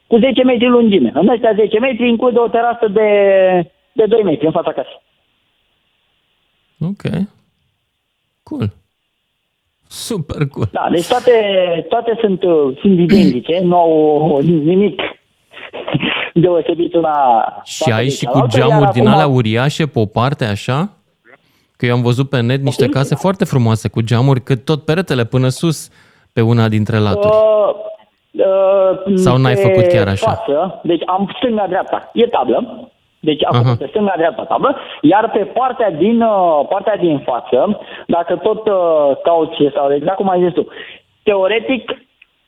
cu 10 metri lungime. În ăștia 10 metri include o terasă de, de 2 metri în fața casei. Ok. Cool. Super cool. Da, deci toate, toate sunt, uh, sunt identice, nu au nimic deosebit una Și față ai de și cu cealaltă, iar geamuri din acum, alea uriașe pe o parte, așa? Că eu am văzut pe net niște case foarte frumoase cu geamuri, cât tot peretele până sus pe una dintre laturi. Uh, uh, Sau n-ai pe făcut chiar așa? Față, deci am stânga-dreapta, e tablă, deci am Aha. făcut pe stânga-dreapta tablă, iar pe partea din, uh, partea din față, dacă tot uh, cauți, sau exact cum ai zis tu, teoretic,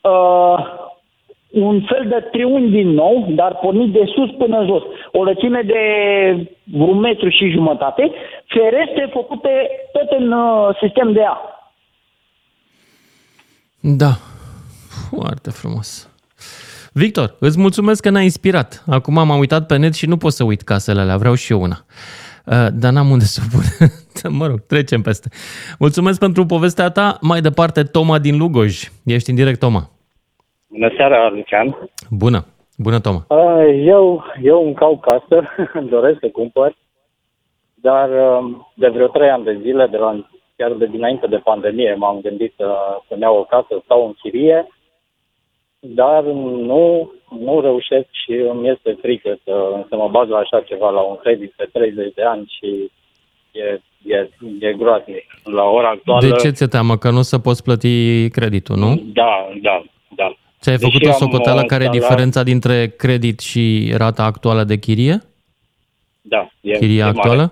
uh, un fel de triunghi din nou, dar pornit de sus până jos. O lățime de un metru și jumătate, ferestre făcute tot în uh, sistem de A. Da, foarte frumos. Victor, îți mulțumesc că ne-ai inspirat. Acum m-am uitat pe net și nu pot să uit casele alea, vreau și eu una. Uh, Dar n-am unde să o pun. mă rog, trecem peste. Mulțumesc pentru povestea ta. Mai departe, Toma din Lugoj. Ești în direct, Toma. Bună seara, Lucian. Bună. Bună, Toma. Uh, Eu, eu îmi caut casă, îmi doresc să cumpăr, dar uh, de vreo trei ani de zile, de la, chiar de dinainte de pandemie, m-am gândit să, să-mi iau o casă, să stau în chirie, dar nu, nu reușesc și îmi este frică să, să mă bag la așa ceva, la un credit pe 30 de ani și e, e, e groaznic. La ora actuală... De ce ți-e teamă? Că nu o să poți plăti creditul, nu? Da, da, da. Ți-ai Deși făcut o am socoteală o care e salariu- diferența dintre credit și rata actuală de chirie? Da, e, Chiria e mare.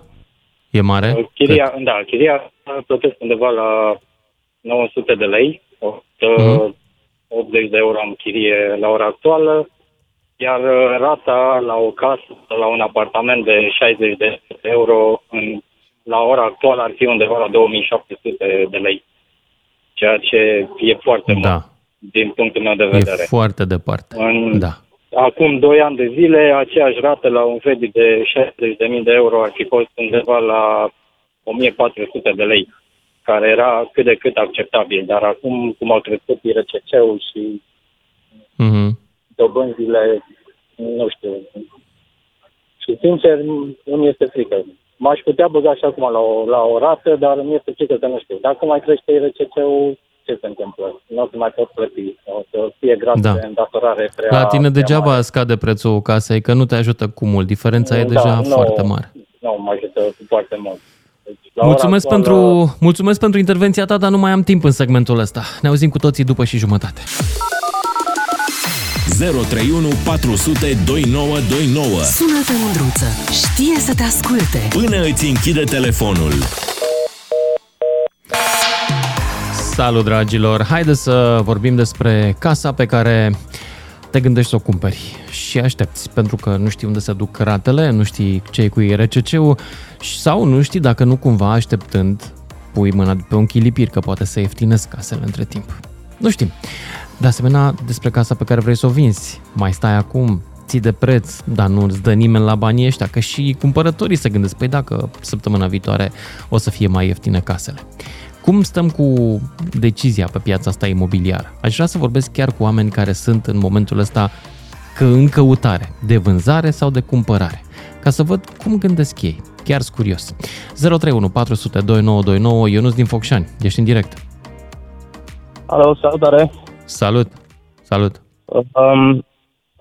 Actuală? E mare? Chiria, da, chiria plătesc undeva la 900 de lei, 80 de euro am chirie la ora actuală, iar uh, rata la o casă, la un apartament de 60 de euro, în, la ora actuală ar fi undeva la 2700 de lei, ceea ce e foarte mult Da, din punctul meu de e vedere. foarte departe. În, Da. Acum 2 ani de zile, aceeași rată la un credit de 60.000 de euro ar fi fost undeva la 1400 de lei, care era cât de cât acceptabil. Dar acum, cum au crescut IRCC-ul și Mhm. dobânzile, nu știu. Și sincer, nu este frică. M-aș putea băga și acum la o, la o rată, dar mi este frică că nu știu. Dacă mai crește IRCC-ul, ce se întâmplă? Nu o să mai pot plăti. O să fie grad Da. de îndatorare prea... La tine prea degeaba scade prețul casei, că nu te ajută cu mult. Diferența e Da, deja nu- foarte mare. Nu, mă ajută foarte mult. Deci, la Mulțumesc ora actuală- pentru, mulțumesc pentru intervenția ta, dar nu mai am timp în segmentul ăsta. Ne auzim cu toții după și jumătate. 031 400 2929. Sună-te, Mândruță. Știe să te asculte. Până îți închide telefonul. Salut, dragilor! Haideți să vorbim despre casa pe care te gândești să o cumperi și aștepți, pentru că nu știi unde se duc ratele, nu știi ce cu IRCC-ul sau nu știi dacă nu cumva așteptând pui mâna pe un chilipir, că poate să ieftinesc casele între timp. Nu știm. De asemenea, despre casa pe care vrei să o vinzi. Mai stai acum, ții de preț, dar nu îți dă nimeni la banii ăștia, că și cumpărătorii se gândesc, păi dacă săptămâna viitoare o să fie mai ieftine casele. Cum stăm cu decizia pe piața asta imobiliară? Aș vrea să vorbesc chiar cu oameni care sunt în momentul ăsta că în căutare, de vânzare sau de cumpărare, ca să văd cum gândesc ei. Chiar sunt curios. 031 400 2929 Ionuț din Focșani, ești în direct. Alo, salutare! Salut! Salut! Um,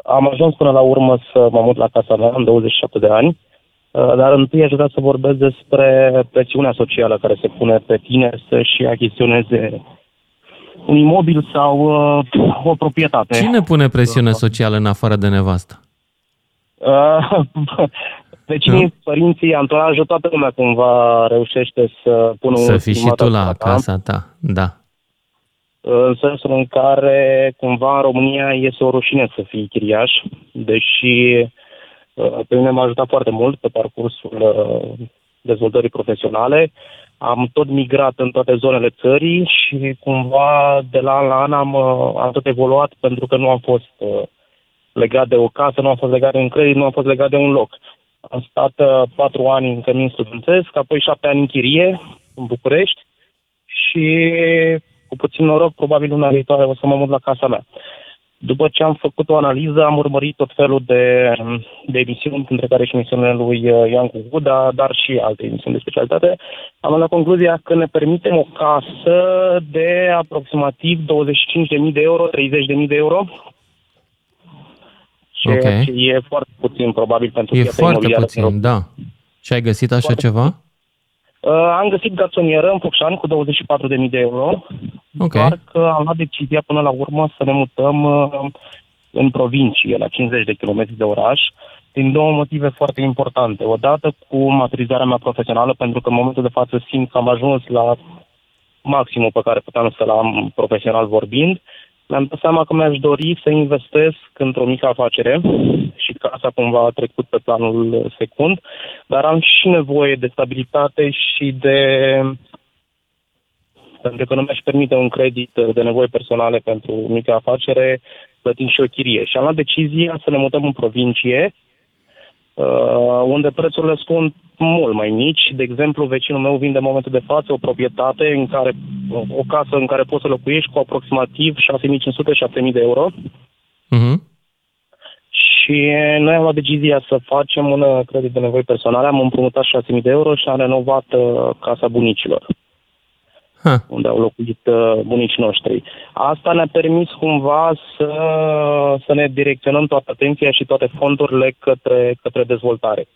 am ajuns până la urmă să mă mut la casa mea, am 27 de ani, uh, dar întâi aș vrea să vorbesc despre presiunea socială care se pune pe tine să-și achiziționeze un imobil sau uh, o proprietate. Cine pune presiune socială în afară de nevastă? Uh, vecinii, uh. părinții, anturajul, toată lumea cumva reușește să pună să un... Să fii și tu la casa ta, da în sensul în care cumva în România este o rușine să fii chiriaș, deși uh, pe mine m-a ajutat foarte mult pe parcursul uh, dezvoltării profesionale. Am tot migrat în toate zonele țării și cumva de la an la an am, uh, am tot evoluat pentru că nu am fost legat de o casă, nu am fost legat de un credit, nu am fost legat de un loc. Am stat patru ani în cămin studențesc, apoi șapte ani în chirie, în București și cu puțin noroc, probabil luna viitoare o să mă mut la casa mea. După ce am făcut o analiză, am urmărit tot felul de, de emisiuni, între care și emisiunile lui uh, Ian Cuguda, dar și alte emisiuni de specialitate. Am la concluzia că ne permitem o casă de aproximativ 25.000 de euro, 30.000 de euro, ceea okay. ce e foarte puțin probabil pentru E foarte puțin, da. Și ai găsit așa foarte ceva? Uh, am găsit garsonieră în Focșani cu 24.000 de euro, okay. doar că am luat decizia până la urmă să ne mutăm uh, în provincie, la 50 de km de oraș, din două motive foarte importante. Odată cu maturizarea mea profesională, pentru că în momentul de față simt că am ajuns la maximul pe care puteam să-l am profesional vorbind mi-am dat seama că mi-aș dori să investesc într-o mică afacere și casa cumva a trecut pe planul secund, dar am și nevoie de stabilitate și de pentru că nu mi-aș permite un credit de nevoi personale pentru mică afacere, plătind și o chirie. Și am luat decizia să ne mutăm în provincie, uh, unde prețurile sunt mult mai mici. De exemplu, vecinul meu vinde în momentul de față o proprietate în care, o casă în care poți să locuiești cu aproximativ 6500-7000 de euro. Uh-huh. Și noi am luat decizia să facem un credit de nevoi personale, am împrumutat 6.000 de euro și am renovat uh, casa bunicilor. Ha. unde au locuit uh, bunicii noștri. Asta ne-a permis cumva să, să ne direcționăm toată atenția și toate fondurile către, către dezvoltare.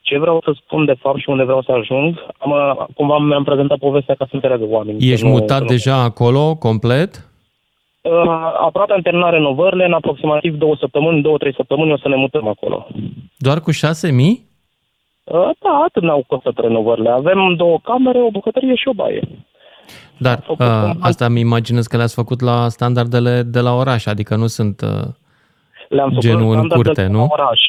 Ce vreau să spun de fapt și unde vreau să ajung, am, uh, cumva mi-am prezentat povestea ca să înțeleagă oamenii. Ești mutat nu, deja nu. acolo, complet? Uh, aproape am terminat renovările, în aproximativ două săptămâni, două, trei săptămâni o să ne mutăm acolo. Doar cu șase mii? Uh, da, atât ne-au costat renovările. Avem două camere, o bucătărie și o baie. Dar uh, asta mi imaginez că le-ați făcut la standardele de la oraș, adică nu sunt uh, le-am făcut genul în curte, nu? Oraș.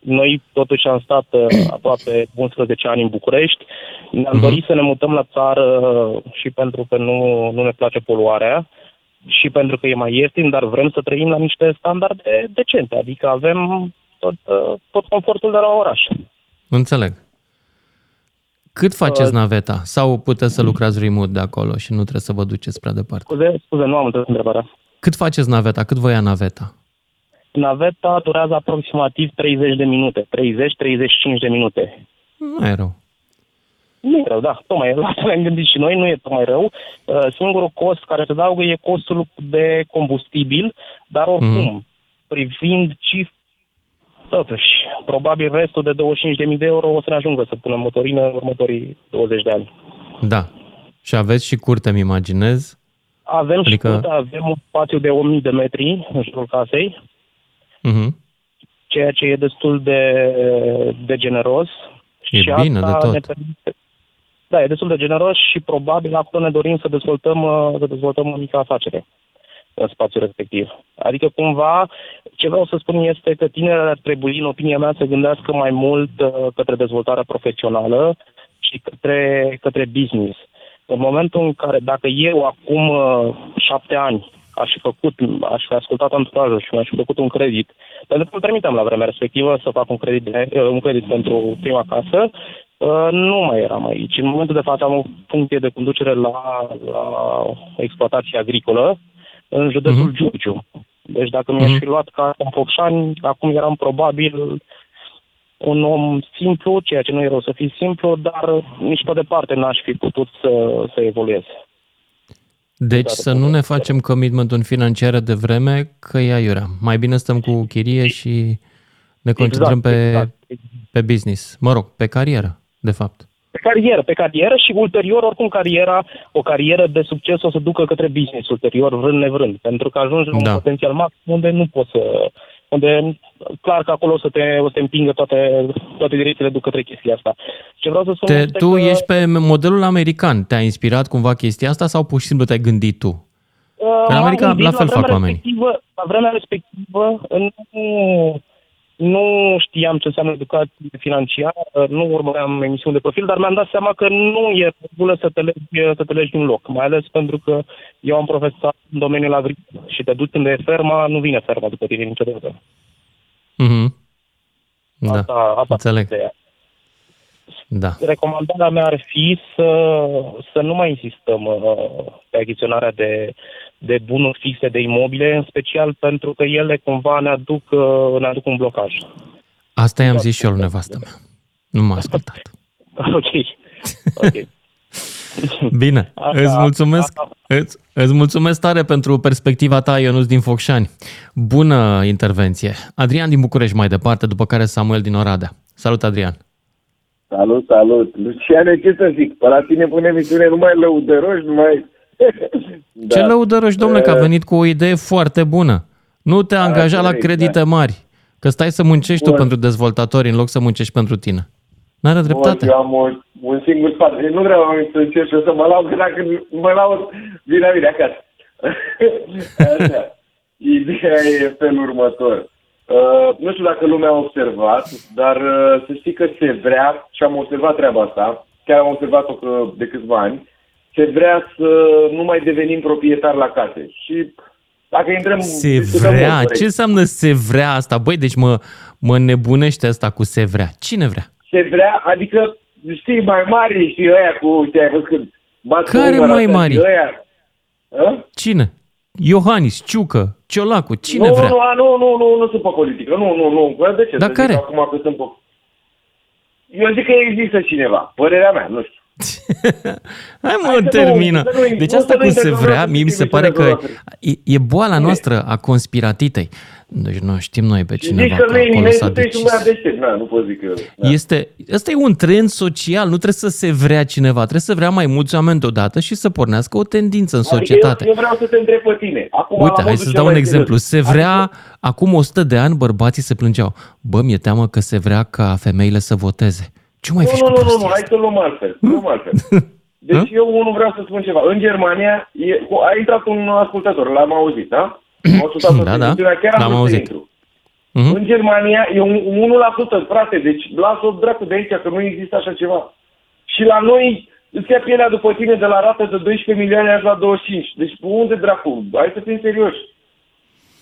Noi totuși am stat uh, aproape 11 ani în București. Ne-am uh-huh. dorit să ne mutăm la țară uh, și pentru că nu, nu ne place poluarea și pentru că e mai ieftin, dar vrem să trăim la niște standarde decente, adică avem tot, uh, tot confortul de la oraș. Înțeleg. Cât faceți uh, naveta? Sau puteți să lucrați remote de acolo și nu trebuie să vă duceți prea departe? Scuze, scuze, nu am înțeles întrebarea. Cât faceți naveta? Cât vă ia naveta? Naveta durează aproximativ 30 de minute, 30-35 de minute. Nu e rău. Nu e rău, da, tocmai la asta ne-am gândit și noi, nu e tocmai rău. Uh, singurul cost care se adaugă e costul de combustibil, dar oricum, mm. privind cif Totuși, probabil restul de 25.000 de euro o să ne ajungă să punem motorină în următorii 20 de ani. Da. Și aveți și curte, îmi imaginez? Avem adică... și curte, avem un spațiu de 1000 de metri în jurul casei, uh-huh. ceea ce e destul de, de generos. E și bine asta de tot. Ne permite, da, e destul de generos și probabil acolo ne dorim să dezvoltăm, să dezvoltăm o mică afacere în spațiul respectiv. Adică cumva ce vreau să spun este că tinerii ar trebui, în opinia mea, să gândească mai mult uh, către dezvoltarea profesională și către, către business. În momentul în care, dacă eu acum uh, șapte ani aș fi făcut, aș fi ascultat anturajul și mi-aș fi făcut un credit, pentru că îmi permiteam la vremea respectivă să fac un credit, de, uh, un credit pentru prima casă, uh, nu mai eram aici. În momentul de față am o funcție de conducere la, la exploatație agricolă în județul uh-huh. Giurgiu. Deci dacă uh-huh. mi-aș mhm. fi luat ca în Focșani, acum eram probabil un om simplu, ceea ce nu e rău să fii simplu, dar nici pe departe n-aș fi putut să, să evoluez. Deci să nu ne facem commitment financiar de vreme, că e aiurea. Mai bine stăm cu chirie și ne concentrăm exact, pe, exact. pe business. Mă rog, pe carieră, de fapt. Pe carieră, pe carieră și ulterior, oricum, cariera, o carieră de succes o să ducă către business ulterior, vrând nevrând. Pentru că ajungi la da. un potențial maxim unde nu poți să, unde clar că acolo o să te, o să te împingă toate, toate direcțiile duc către chestia asta. Ce vreau să spun te, tu că... ești pe modelul american. Te-a inspirat cumva chestia asta sau pur și simplu te-ai gândit tu? Uh, în America la fel la fac oamenii. La vremea respectivă nu, nu știam ce înseamnă educație financiară, nu urmăream emisiuni de profil, dar mi-am dat seama că nu e regulă să te legi, să te legi din loc, mai ales pentru că eu am profesat în domeniul agricol și te duci unde e ferma, nu vine ferma după tine niciodată. Mm-hmm. Da, asta, asta înțeleg. Da. Recomandarea mea ar fi să, să nu mai insistăm uh, pe achiziționarea de, de bunuri fixe de imobile, în special pentru că ele cumva ne aduc, uh, ne aduc un blocaj. Asta i-am zis și eu lui nevastă mea. Nu m-a ascultat. ok. okay. Bine, asta, îți mulțumesc, asta. Îți, îți mulțumesc tare pentru perspectiva ta, Ionuț din Focșani. Bună intervenție. Adrian din București mai departe, după care Samuel din Oradea. Salut, Adrian. Salut, salut. Luciane, ce să zic? Pe la tine pune emisiune numai lăudăroși, numai... da. Ce lăudăroși, domnule, că a venit cu o idee foarte bună. Nu te angaja la credite mari, că stai să muncești Bun. tu pentru dezvoltatori în loc să muncești pentru tine. N-are dreptate. Bun, eu am o, un singur spate. Nu vreau să încerc să mă laud, că dacă mă laud, vine vine acasă. Așa. Ideea e felul următor. Uh, nu știu dacă lumea a observat, dar uh, să știi că se vrea, și am observat treaba asta, chiar am observat-o de câțiva ani, se vrea să nu mai devenim proprietari la case. Și dacă intrăm... Se vrea? Ce înseamnă se vrea asta? Băi, deci mă, mă nebunește asta cu se vrea. Cine vrea? Se vrea, adică, știi, mai mari și ăia cu, ce ai văzut când Care mai mari? Ăia. Cine? Iohannis, Ciucă, Ciolacu, cine nu, vrea? Nu, nu, nu, nu, nu sunt pe politică. Nu, nu, nu. De ce? Dar care? Acum că sunt pe... Eu zic că există cineva. Părerea mea, nu știu. Hai mă, Hai termină. Nu, deci asta cum se vrea, mie mi se pare că e, e boala noastră a conspiratitei. Deci noi știm noi pe cineva că, că acolo s-a decis. Na, nu pot zic că, da. este, ăsta e un trend social, nu trebuie să se vrea cineva, trebuie să vrea mai mulți oameni deodată și să pornească o tendință în adică societate. Eu, eu vreau să te întreb pe tine. Acum, Uite, hai să-ți dau un exemplu. Se vrea, adică... acum 100 de ani bărbații se plângeau. Bă, mi-e teamă că se vrea ca femeile să voteze. Ce mai nu, nu, nu, nu, nu, hai să luăm altfel. Luăm altfel. Deci eu unul vreau să spun ceva. În Germania e, a intrat un ascultător, l-am auzit, da? Da, da, chiar am auzit. Uh-huh. În Germania e un 1%, frate, deci lasă-o dracu de aici, că nu există așa ceva. Și la noi îți ia pielea după tine de la rată de 12 milioane azi la 25. Deci unde dracu? Hai să fim serioși.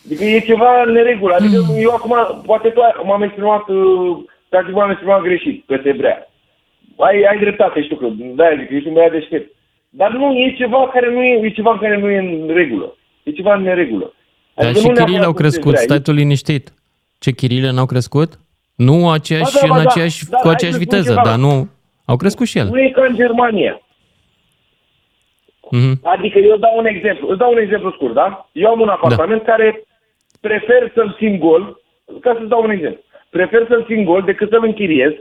Adică e ceva în neregulă. Adică mm. eu acum, poate tu m-am exprimat, uh, practic m-am exprimat greșit, că te vrea. Ai, ai dreptate, știu că, da, zic, ești un băiat deștept. Dar nu, e ceva care nu e, e ceva care nu e în regulă. E ceva în neregulă. Dar adică și chirile au crescut, stai tu liniștit. Ce chirile n-au crescut? Nu aceeași, ba, da, ba, în aceeași, da, cu aceeași viteză, ceva. dar nu... Au crescut și ele. Nu e ca în Germania. Mm-hmm. Adică eu dau un exemplu, îți dau un exemplu scurt, da? Eu am un apartament da. care prefer să-l țin gol, ca să-ți dau un exemplu. Prefer să-l țin gol decât să-l închiriez.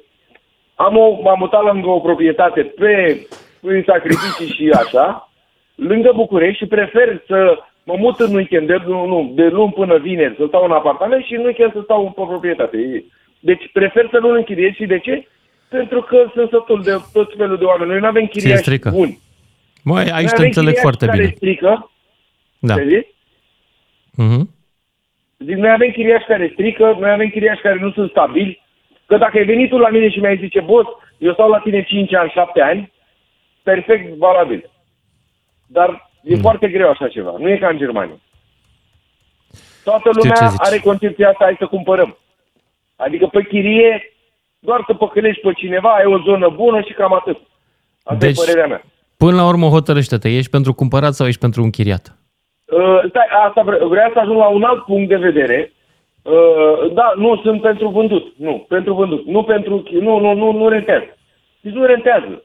Am o, m-am mutat lângă o proprietate pe prin sacrificii și așa, lângă București și prefer să mă mut în weekend, de, nu, nu, de luni până vineri, să stau în apartament și în weekend să stau în proprietate. Deci prefer să nu-l închiriez și de ce? Pentru că sunt sătul de tot felul de oameni. Noi nu avem chiriași buni. Măi, aici te înțeleg foarte care bine. Strică, da. Uh-huh. Zic, noi avem chiriași care strică, noi avem chiriași care nu sunt stabili. Că dacă ai venit tu la mine și mi-ai zice, boss, eu stau la tine 5 ani, 7 ani, perfect valabil. Dar E mm. foarte greu așa ceva. Nu e ca în Germania. Toată lumea are concepția asta, hai să cumpărăm. Adică pe chirie, doar să păcălești pe cineva, ai o zonă bună și cam atât. Asta deci, e părerea mea. Până la urmă hotărăște-te, ești pentru cumpărat sau ești pentru închiriat? Uh, stai, asta vre- vreau să ajung la un alt punct de vedere. Uh, da, nu sunt pentru vândut. Nu, pentru vândut. Nu pentru... Nu, nu, nu, nu rentează. Deci nu rentează.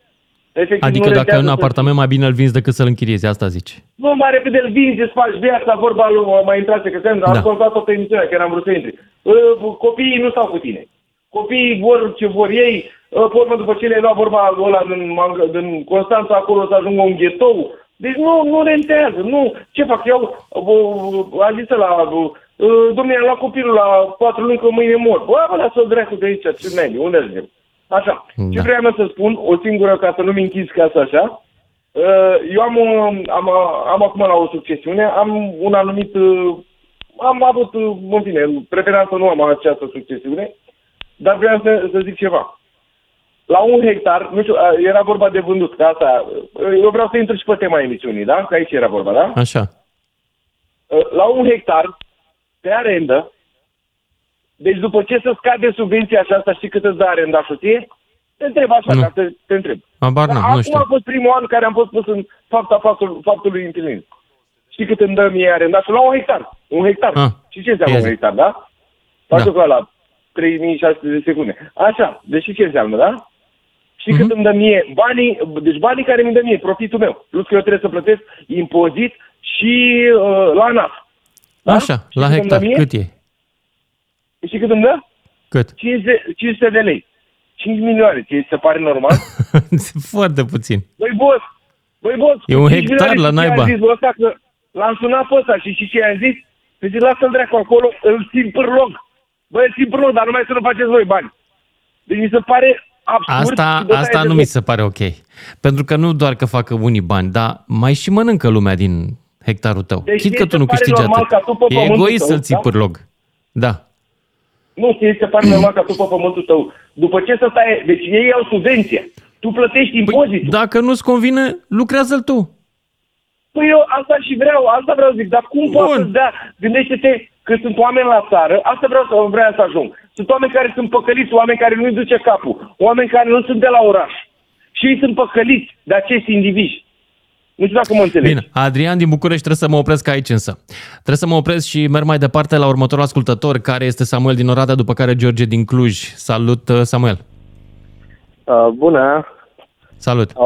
Efectiv, adică dacă ai un apartament, mai bine îl vinzi decât să-l închiriezi, asta zici. Nu, mai repede îl vinzi, îți faci viața, vorba lui, mai intrase, că am da. ascultat toată emisiunea, chiar am vrut să intri. Uh, copiii nu stau cu tine. Copiii vor ce vor ei, uh, pe urmă după ce le luat vorba ăla din, din Constanța acolo să ajungă un ghetou. Deci nu, nu rentează, nu. Ce fac eu? Uh, a zis la domnule, am luat copilul la patru luni că mâine mor. Bă, mă lasă-o dracu de aici, ce mediu, unde ajungem? Așa. Da. Ce vreau să spun, o singură, ca să nu mi închizi casa așa, uh, eu am, am, am acum la o succesiune, am un anumit, uh, am avut, uh, în fine, preferansă nu am această succesiune, dar vreau să, să zic ceva. La un hectar, nu știu, era vorba de vândut, ca asta, eu vreau să intru și pe tema emisiunii, da? Că aici era vorba, da? Așa. La un hectar, pe arendă, deci după ce să scade subvenția aceasta, știi cât îți dă arendașul ție? Te întreb așa, nu. ca te, te întreb. Abar n-am, nu știu. Acum a fost primul an care am fost pus în fapta faptul, faptului întâlnit. Știi cât îmi dă mie arendașul? La un hectar. Un hectar. Ah. Și ce înseamnă un hectar, da? Faci da. la 3600 de secunde. Așa, deci ce înseamnă, da? Și mm-hmm. cât îmi dă mie banii, deci banii care mi dă mie, profitul meu. Plus că eu trebuie să plătesc impozit și uh, la ANAF. Da? Așa, și la hectar, cât e? Știi cât îmi dă? Cât? 500, 500 de lei. 5 milioane. Ți se pare normal? Foarte puțin. Băi, boss! Băi, boss! E un hectar la naiba. Zis, ăsta, că l-am sunat pe ăsta și, și ce i-am zis? Păi zic, lasă-l dracu acolo, îl țin pârlog. Băi, îl țin pârlog, dar numai să nu faceți voi bani. Deci mi se pare absurd. Asta, asta nu mi se pare ok. Pentru că nu doar că facă unii bani, dar mai și mănâncă lumea din hectarul tău. Deci Chit că tu nu câștigi atât. E egoist să-l ții da? pârlog. Da. Nu, ți se pare normal ca tu pe pământul tău. După ce să stai... Deci ei au subvenție. Tu plătești păi, impozitul. Păi, dacă nu-ți convine, lucrează-l tu. Păi eu asta și vreau, asta vreau să zic, dar cum poți să dea? Gândește-te că sunt oameni la țară, asta vreau să vreau să ajung. Sunt oameni care sunt păcăliți, oameni care nu-i duce capul, oameni care nu sunt de la oraș. Și ei sunt păcăliți de acești indivizi. Nu știu dacă mă înțelegi. Bine, Adrian din București, trebuie să mă opresc aici însă. Trebuie să mă opresc și merg mai departe la următorul ascultător, care este Samuel din Oradea, după care George din Cluj. Salut, uh, Samuel! Uh, bună! Salut! Uh,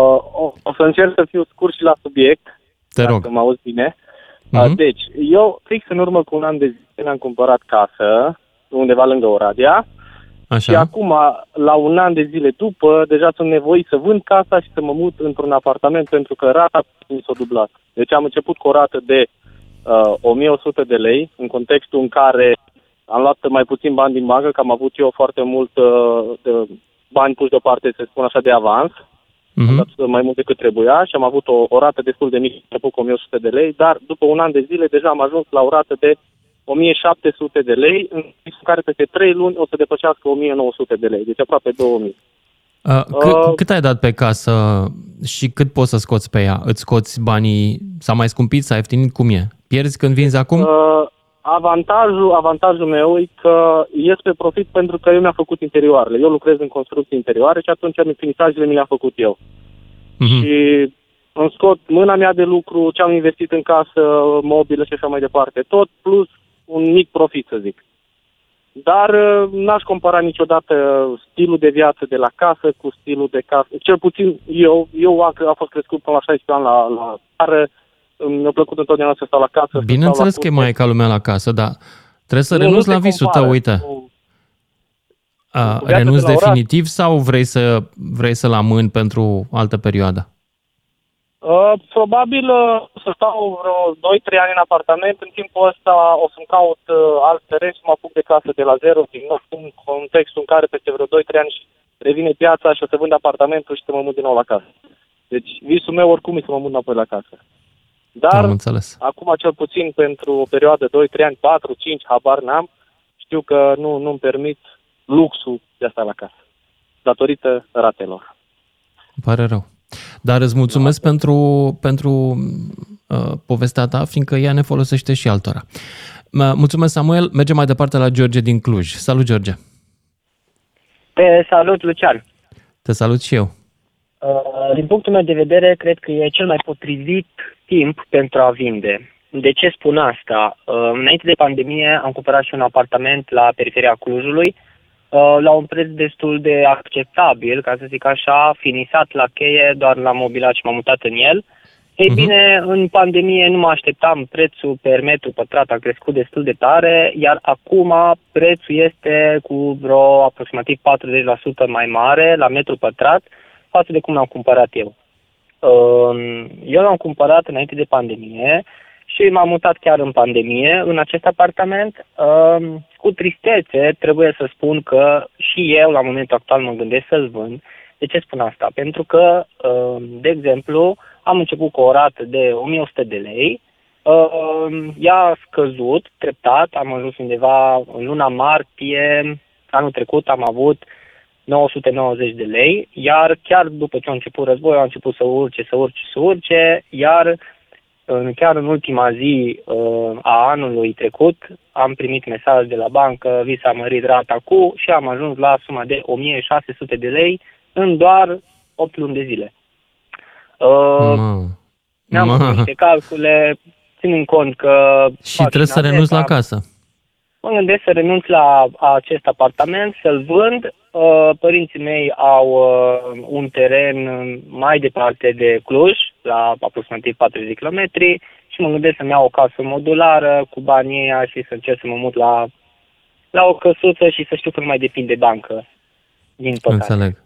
o, o să încerc să fiu scurt și la subiect. Te rog. mă auzi bine. Uh-huh. Uh, deci, eu fix în urmă cu un an de zile am cumpărat casă undeva lângă Oradea Așa. Și acum, la un an de zile după, deja sunt nevoit să vând casa și să mă mut într-un apartament pentru că rata mi s-a dublat. Deci am început cu o rată de uh, 1100 de lei, în contextul în care am luat mai puțin bani din bancă, că am avut eu foarte mult uh, de bani puși deoparte, să spun așa, de avans. Uh-huh. Am dat mai mult decât trebuia și am avut o, o rată destul de mică, început cu 1100 de lei, dar după un an de zile deja am ajuns la o rată de 1700 de lei, în care peste 3 luni o să depășească 1900 de lei, deci aproape 2000. Uh, cât, uh, cât ai dat pe casă și cât poți să scoți pe ea? Îți scoți banii, s-a mai scumpit, s-a ieftinit, cum e? Pierzi când vinzi acum? Uh, avantajul, avantajul meu e că ies pe profit pentru că eu mi-am făcut interioarele. Eu lucrez în construcții interioare și atunci finisajele mi le-am făcut eu. Uh-huh. Și îmi scot mâna mea de lucru, ce am investit în casă, mobilă și așa mai departe, tot, plus un mic profit, să zic. Dar uh, n-aș compara niciodată stilul de viață de la casă cu stilul de casă. Cel puțin eu, eu am, am fost crescut până la 16 ani la, la țară, mi-a plăcut întotdeauna să stau la casă. Bineînțeles că e mai ca lumea la casă, dar trebuie să nu, renunți nu la visul tău, uite. Nu. A, renunți de definitiv sau vrei să, vrei să-l amâni pentru altă perioadă? Uh, probabil uh, să stau vreo 2-3 ani în apartament. În timpul ăsta o să-mi caut uh, alt teren și mă apuc de casă de la zero, din nou, în contextul în care peste vreo 2-3 ani revine piața și o să vând apartamentul și să mă mut din nou la casă. Deci visul meu oricum e să mă mut înapoi la casă. Dar Am înțeles. acum cel puțin pentru o perioadă 2-3 ani, 4, 5, habar n-am, știu că nu, nu-mi permit luxul de asta la casă, datorită ratelor. Pare rău. Dar îți mulțumesc da. pentru, pentru uh, povestea ta, fiindcă ea ne folosește și altora. Mulțumesc, Samuel. Mergem mai departe la George din Cluj. Salut, George. Te salut, Lucian. Te salut și eu. Uh, din punctul meu de vedere, cred că e cel mai potrivit timp pentru a vinde. De ce spun asta? Uh, înainte de pandemie am cumpărat și un apartament la periferia Clujului uh, la un preț destul de acceptabil, ca să zic așa, finisat la cheie, doar l-am mobilat și m-am mutat în el. Ei uh-huh. bine, în pandemie nu mă așteptam, prețul per metru pătrat a crescut destul de tare, iar acum prețul este cu vreo aproximativ 40% mai mare la metru pătrat față de cum l-am cumpărat eu. Uh, eu l-am cumpărat înainte de pandemie, și m-am mutat chiar în pandemie în acest apartament. Um, cu tristețe trebuie să spun că și eu la momentul actual mă gândesc să-l vând. De ce spun asta? Pentru că, um, de exemplu, am început cu o rată de 1100 de lei, um, ea a scăzut treptat, am ajuns undeva în luna martie, anul trecut am avut 990 de lei, iar chiar după ce a început războiul, a început să urce, să urce, să urce, iar în, chiar în ultima zi uh, a anului trecut am primit mesaj de la bancă, vi s-a mărit rata cu și am ajuns la suma de 1600 de lei în doar 8 luni de zile. Uh, Ne-am făcut niște calcule, ținând cont că... Și trebuie să renunți la casă. Mă gândesc să renunț la acest apartament, să-l vând. Uh, părinții mei au uh, un teren mai departe de Cluj, la aproximativ 40 km, și mă gândesc să-mi iau o casă modulară cu banii aia și să încerc să mă mut la, la o căsuță și să știu că nu mai depind de bancă. Din păcate. Înțeleg.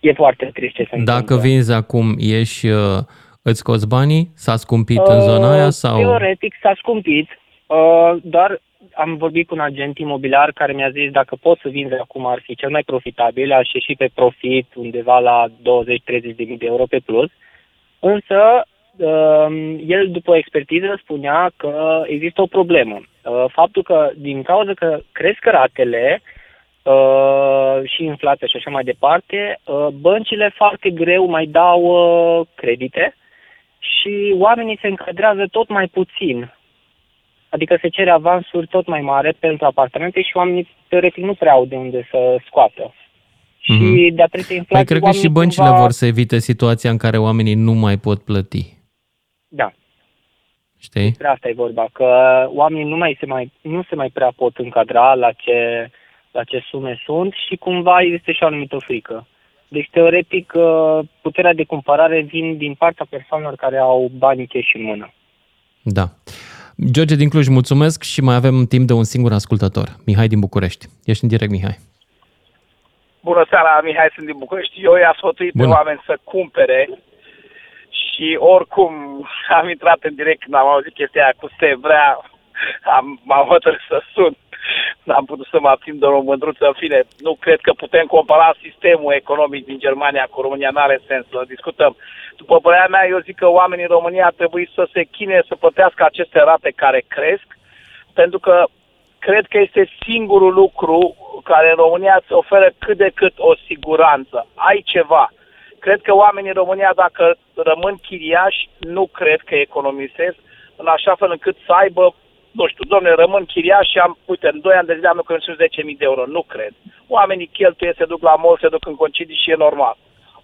E foarte trist ce se Dacă întâmplă. vinzi acum, ieși, uh, îți scoți banii? S-a scumpit uh, în zona aia? sau? Teoretic s-a scumpit, uh, dar am vorbit cu un agent imobiliar care mi-a zis dacă pot să vinzi acum ar fi cel mai profitabil, aș ieși pe profit undeva la 20-30 de mii de euro pe plus. Însă, um, el după expertiză spunea că există o problemă. Uh, faptul că din cauza că cresc ratele uh, și inflația și așa mai departe, uh, băncile foarte greu mai dau credite și oamenii se încadrează tot mai puțin Adică se cere avansuri tot mai mare pentru apartamente și oamenii teoretic nu prea au de unde să scoată. Mm-hmm. Și mhm. de-a inflație... Păi cred că și băncile cumva... vor să evite situația în care oamenii nu mai pot plăti. Da. Știi? Despre asta e vorba, că oamenii nu, mai se mai, nu se mai prea pot încadra la ce, la ce sume sunt și cumva este și o anumită frică. Deci, teoretic, uh, puterea de cumpărare vin din partea persoanelor care au banii cash în mână. Da. George din Cluj, mulțumesc și mai avem timp de un singur ascultător. Mihai din București. Ești în direct, Mihai. Bună seara, Mihai, sunt din București. Eu i-am sfătuit Bună. pe oameni să cumpere și oricum am intrat în direct când am auzit chestia aia cu se vrea, am, m-am hotărât să sun. N-am putut să mă abțin de o mândruță. În fine, nu cred că putem compara sistemul economic din Germania cu România. N-are sens să discutăm. După părerea mea, eu zic că oamenii în România ar trebui să se chine să plătească aceste rate care cresc, pentru că cred că este singurul lucru care în România îți oferă cât de cât o siguranță. Ai ceva. Cred că oamenii în România, dacă rămân chiriași, nu cred că economisesc în așa fel încât să aibă nu știu, domne, rămân chiriaș și am, uite, în 2 ani de zile am economisit 10.000 de euro. Nu cred. Oamenii cheltuie, se duc la mol, se duc în concedii și e normal.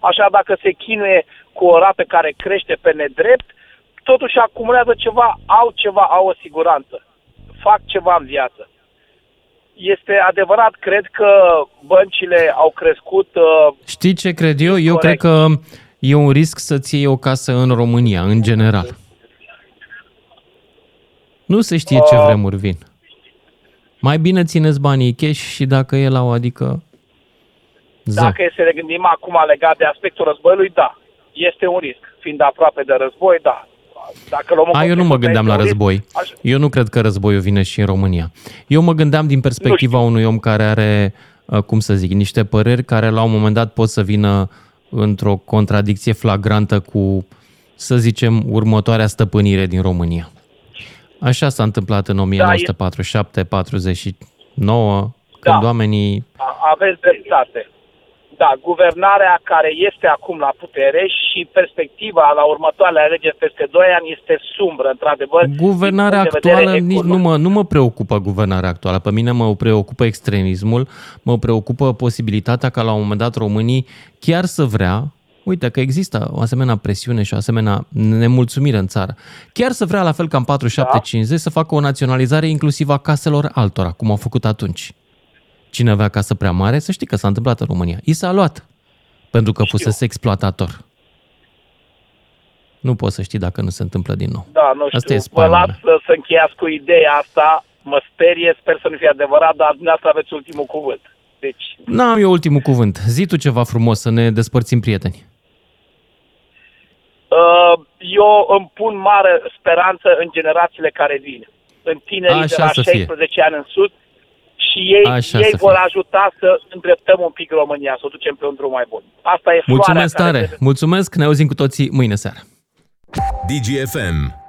Așa, dacă se chinuie cu o rată care crește pe nedrept, totuși acumulează ceva, au ceva, au o siguranță. Fac ceva în viață. Este adevărat, cred că băncile au crescut... Uh, Știi ce cred eu? Eu corect. cred că e un risc să-ți iei o casă în România, în general. Nu se știe ce uh, vremuri vin. Mai bine țineți banii cash și dacă e la o, adică... Ză. Dacă e să ne gândim acum legat de aspectul războiului, da. Este un risc. Fiind aproape de război, da. Dacă luăm A, eu nu mă gândeam la război. Risc, eu nu cred că războiul vine și în România. Eu mă gândeam din perspectiva unui om care are, uh, cum să zic, niște păreri care la un moment dat pot să vină într-o contradicție flagrantă cu, să zicem, următoarea stăpânire din România. Așa s-a întâmplat în 1947-49, da, când da. oamenii... Aveți dreptate. da, guvernarea care este acum la putere și perspectiva la următoarele alegeri peste 2 ani este sumbră, într-adevăr. Guvernarea actuală nici nu mă, nu mă preocupă guvernarea actuală. Pe mine mă preocupă extremismul, mă preocupă posibilitatea ca la un moment dat românii chiar să vrea Uite că există o asemenea presiune și o asemenea nemulțumire în țară. Chiar să vrea, la fel ca în 4750, da. să facă o naționalizare inclusiv a caselor altora, cum au făcut atunci. Cine avea casă prea mare, să știi că s-a întâmplat în România. I s-a luat, pentru că Știu. fusese exploatator. Nu poți să știi dacă nu se întâmplă din nou. Da, nu știu. Asta e Vă las să, să încheiați cu ideea asta. Mă sperie, sper să nu fie adevărat, dar dumneavoastră aveți ultimul cuvânt. Deci... N-am eu ultimul cuvânt. Zi tu ceva frumos să ne despărțim prieteni. Uh, eu îmi pun mare speranță în generațiile care vin. În tinerii Așa de la 16 fie. ani în sus și ei, Așa ei vor fie. ajuta să îndreptăm un pic România, să o ducem pe un drum mai bun. Asta e Mulțumesc tare! Care... Mulțumesc! Ne auzim cu toții mâine seară. DGFM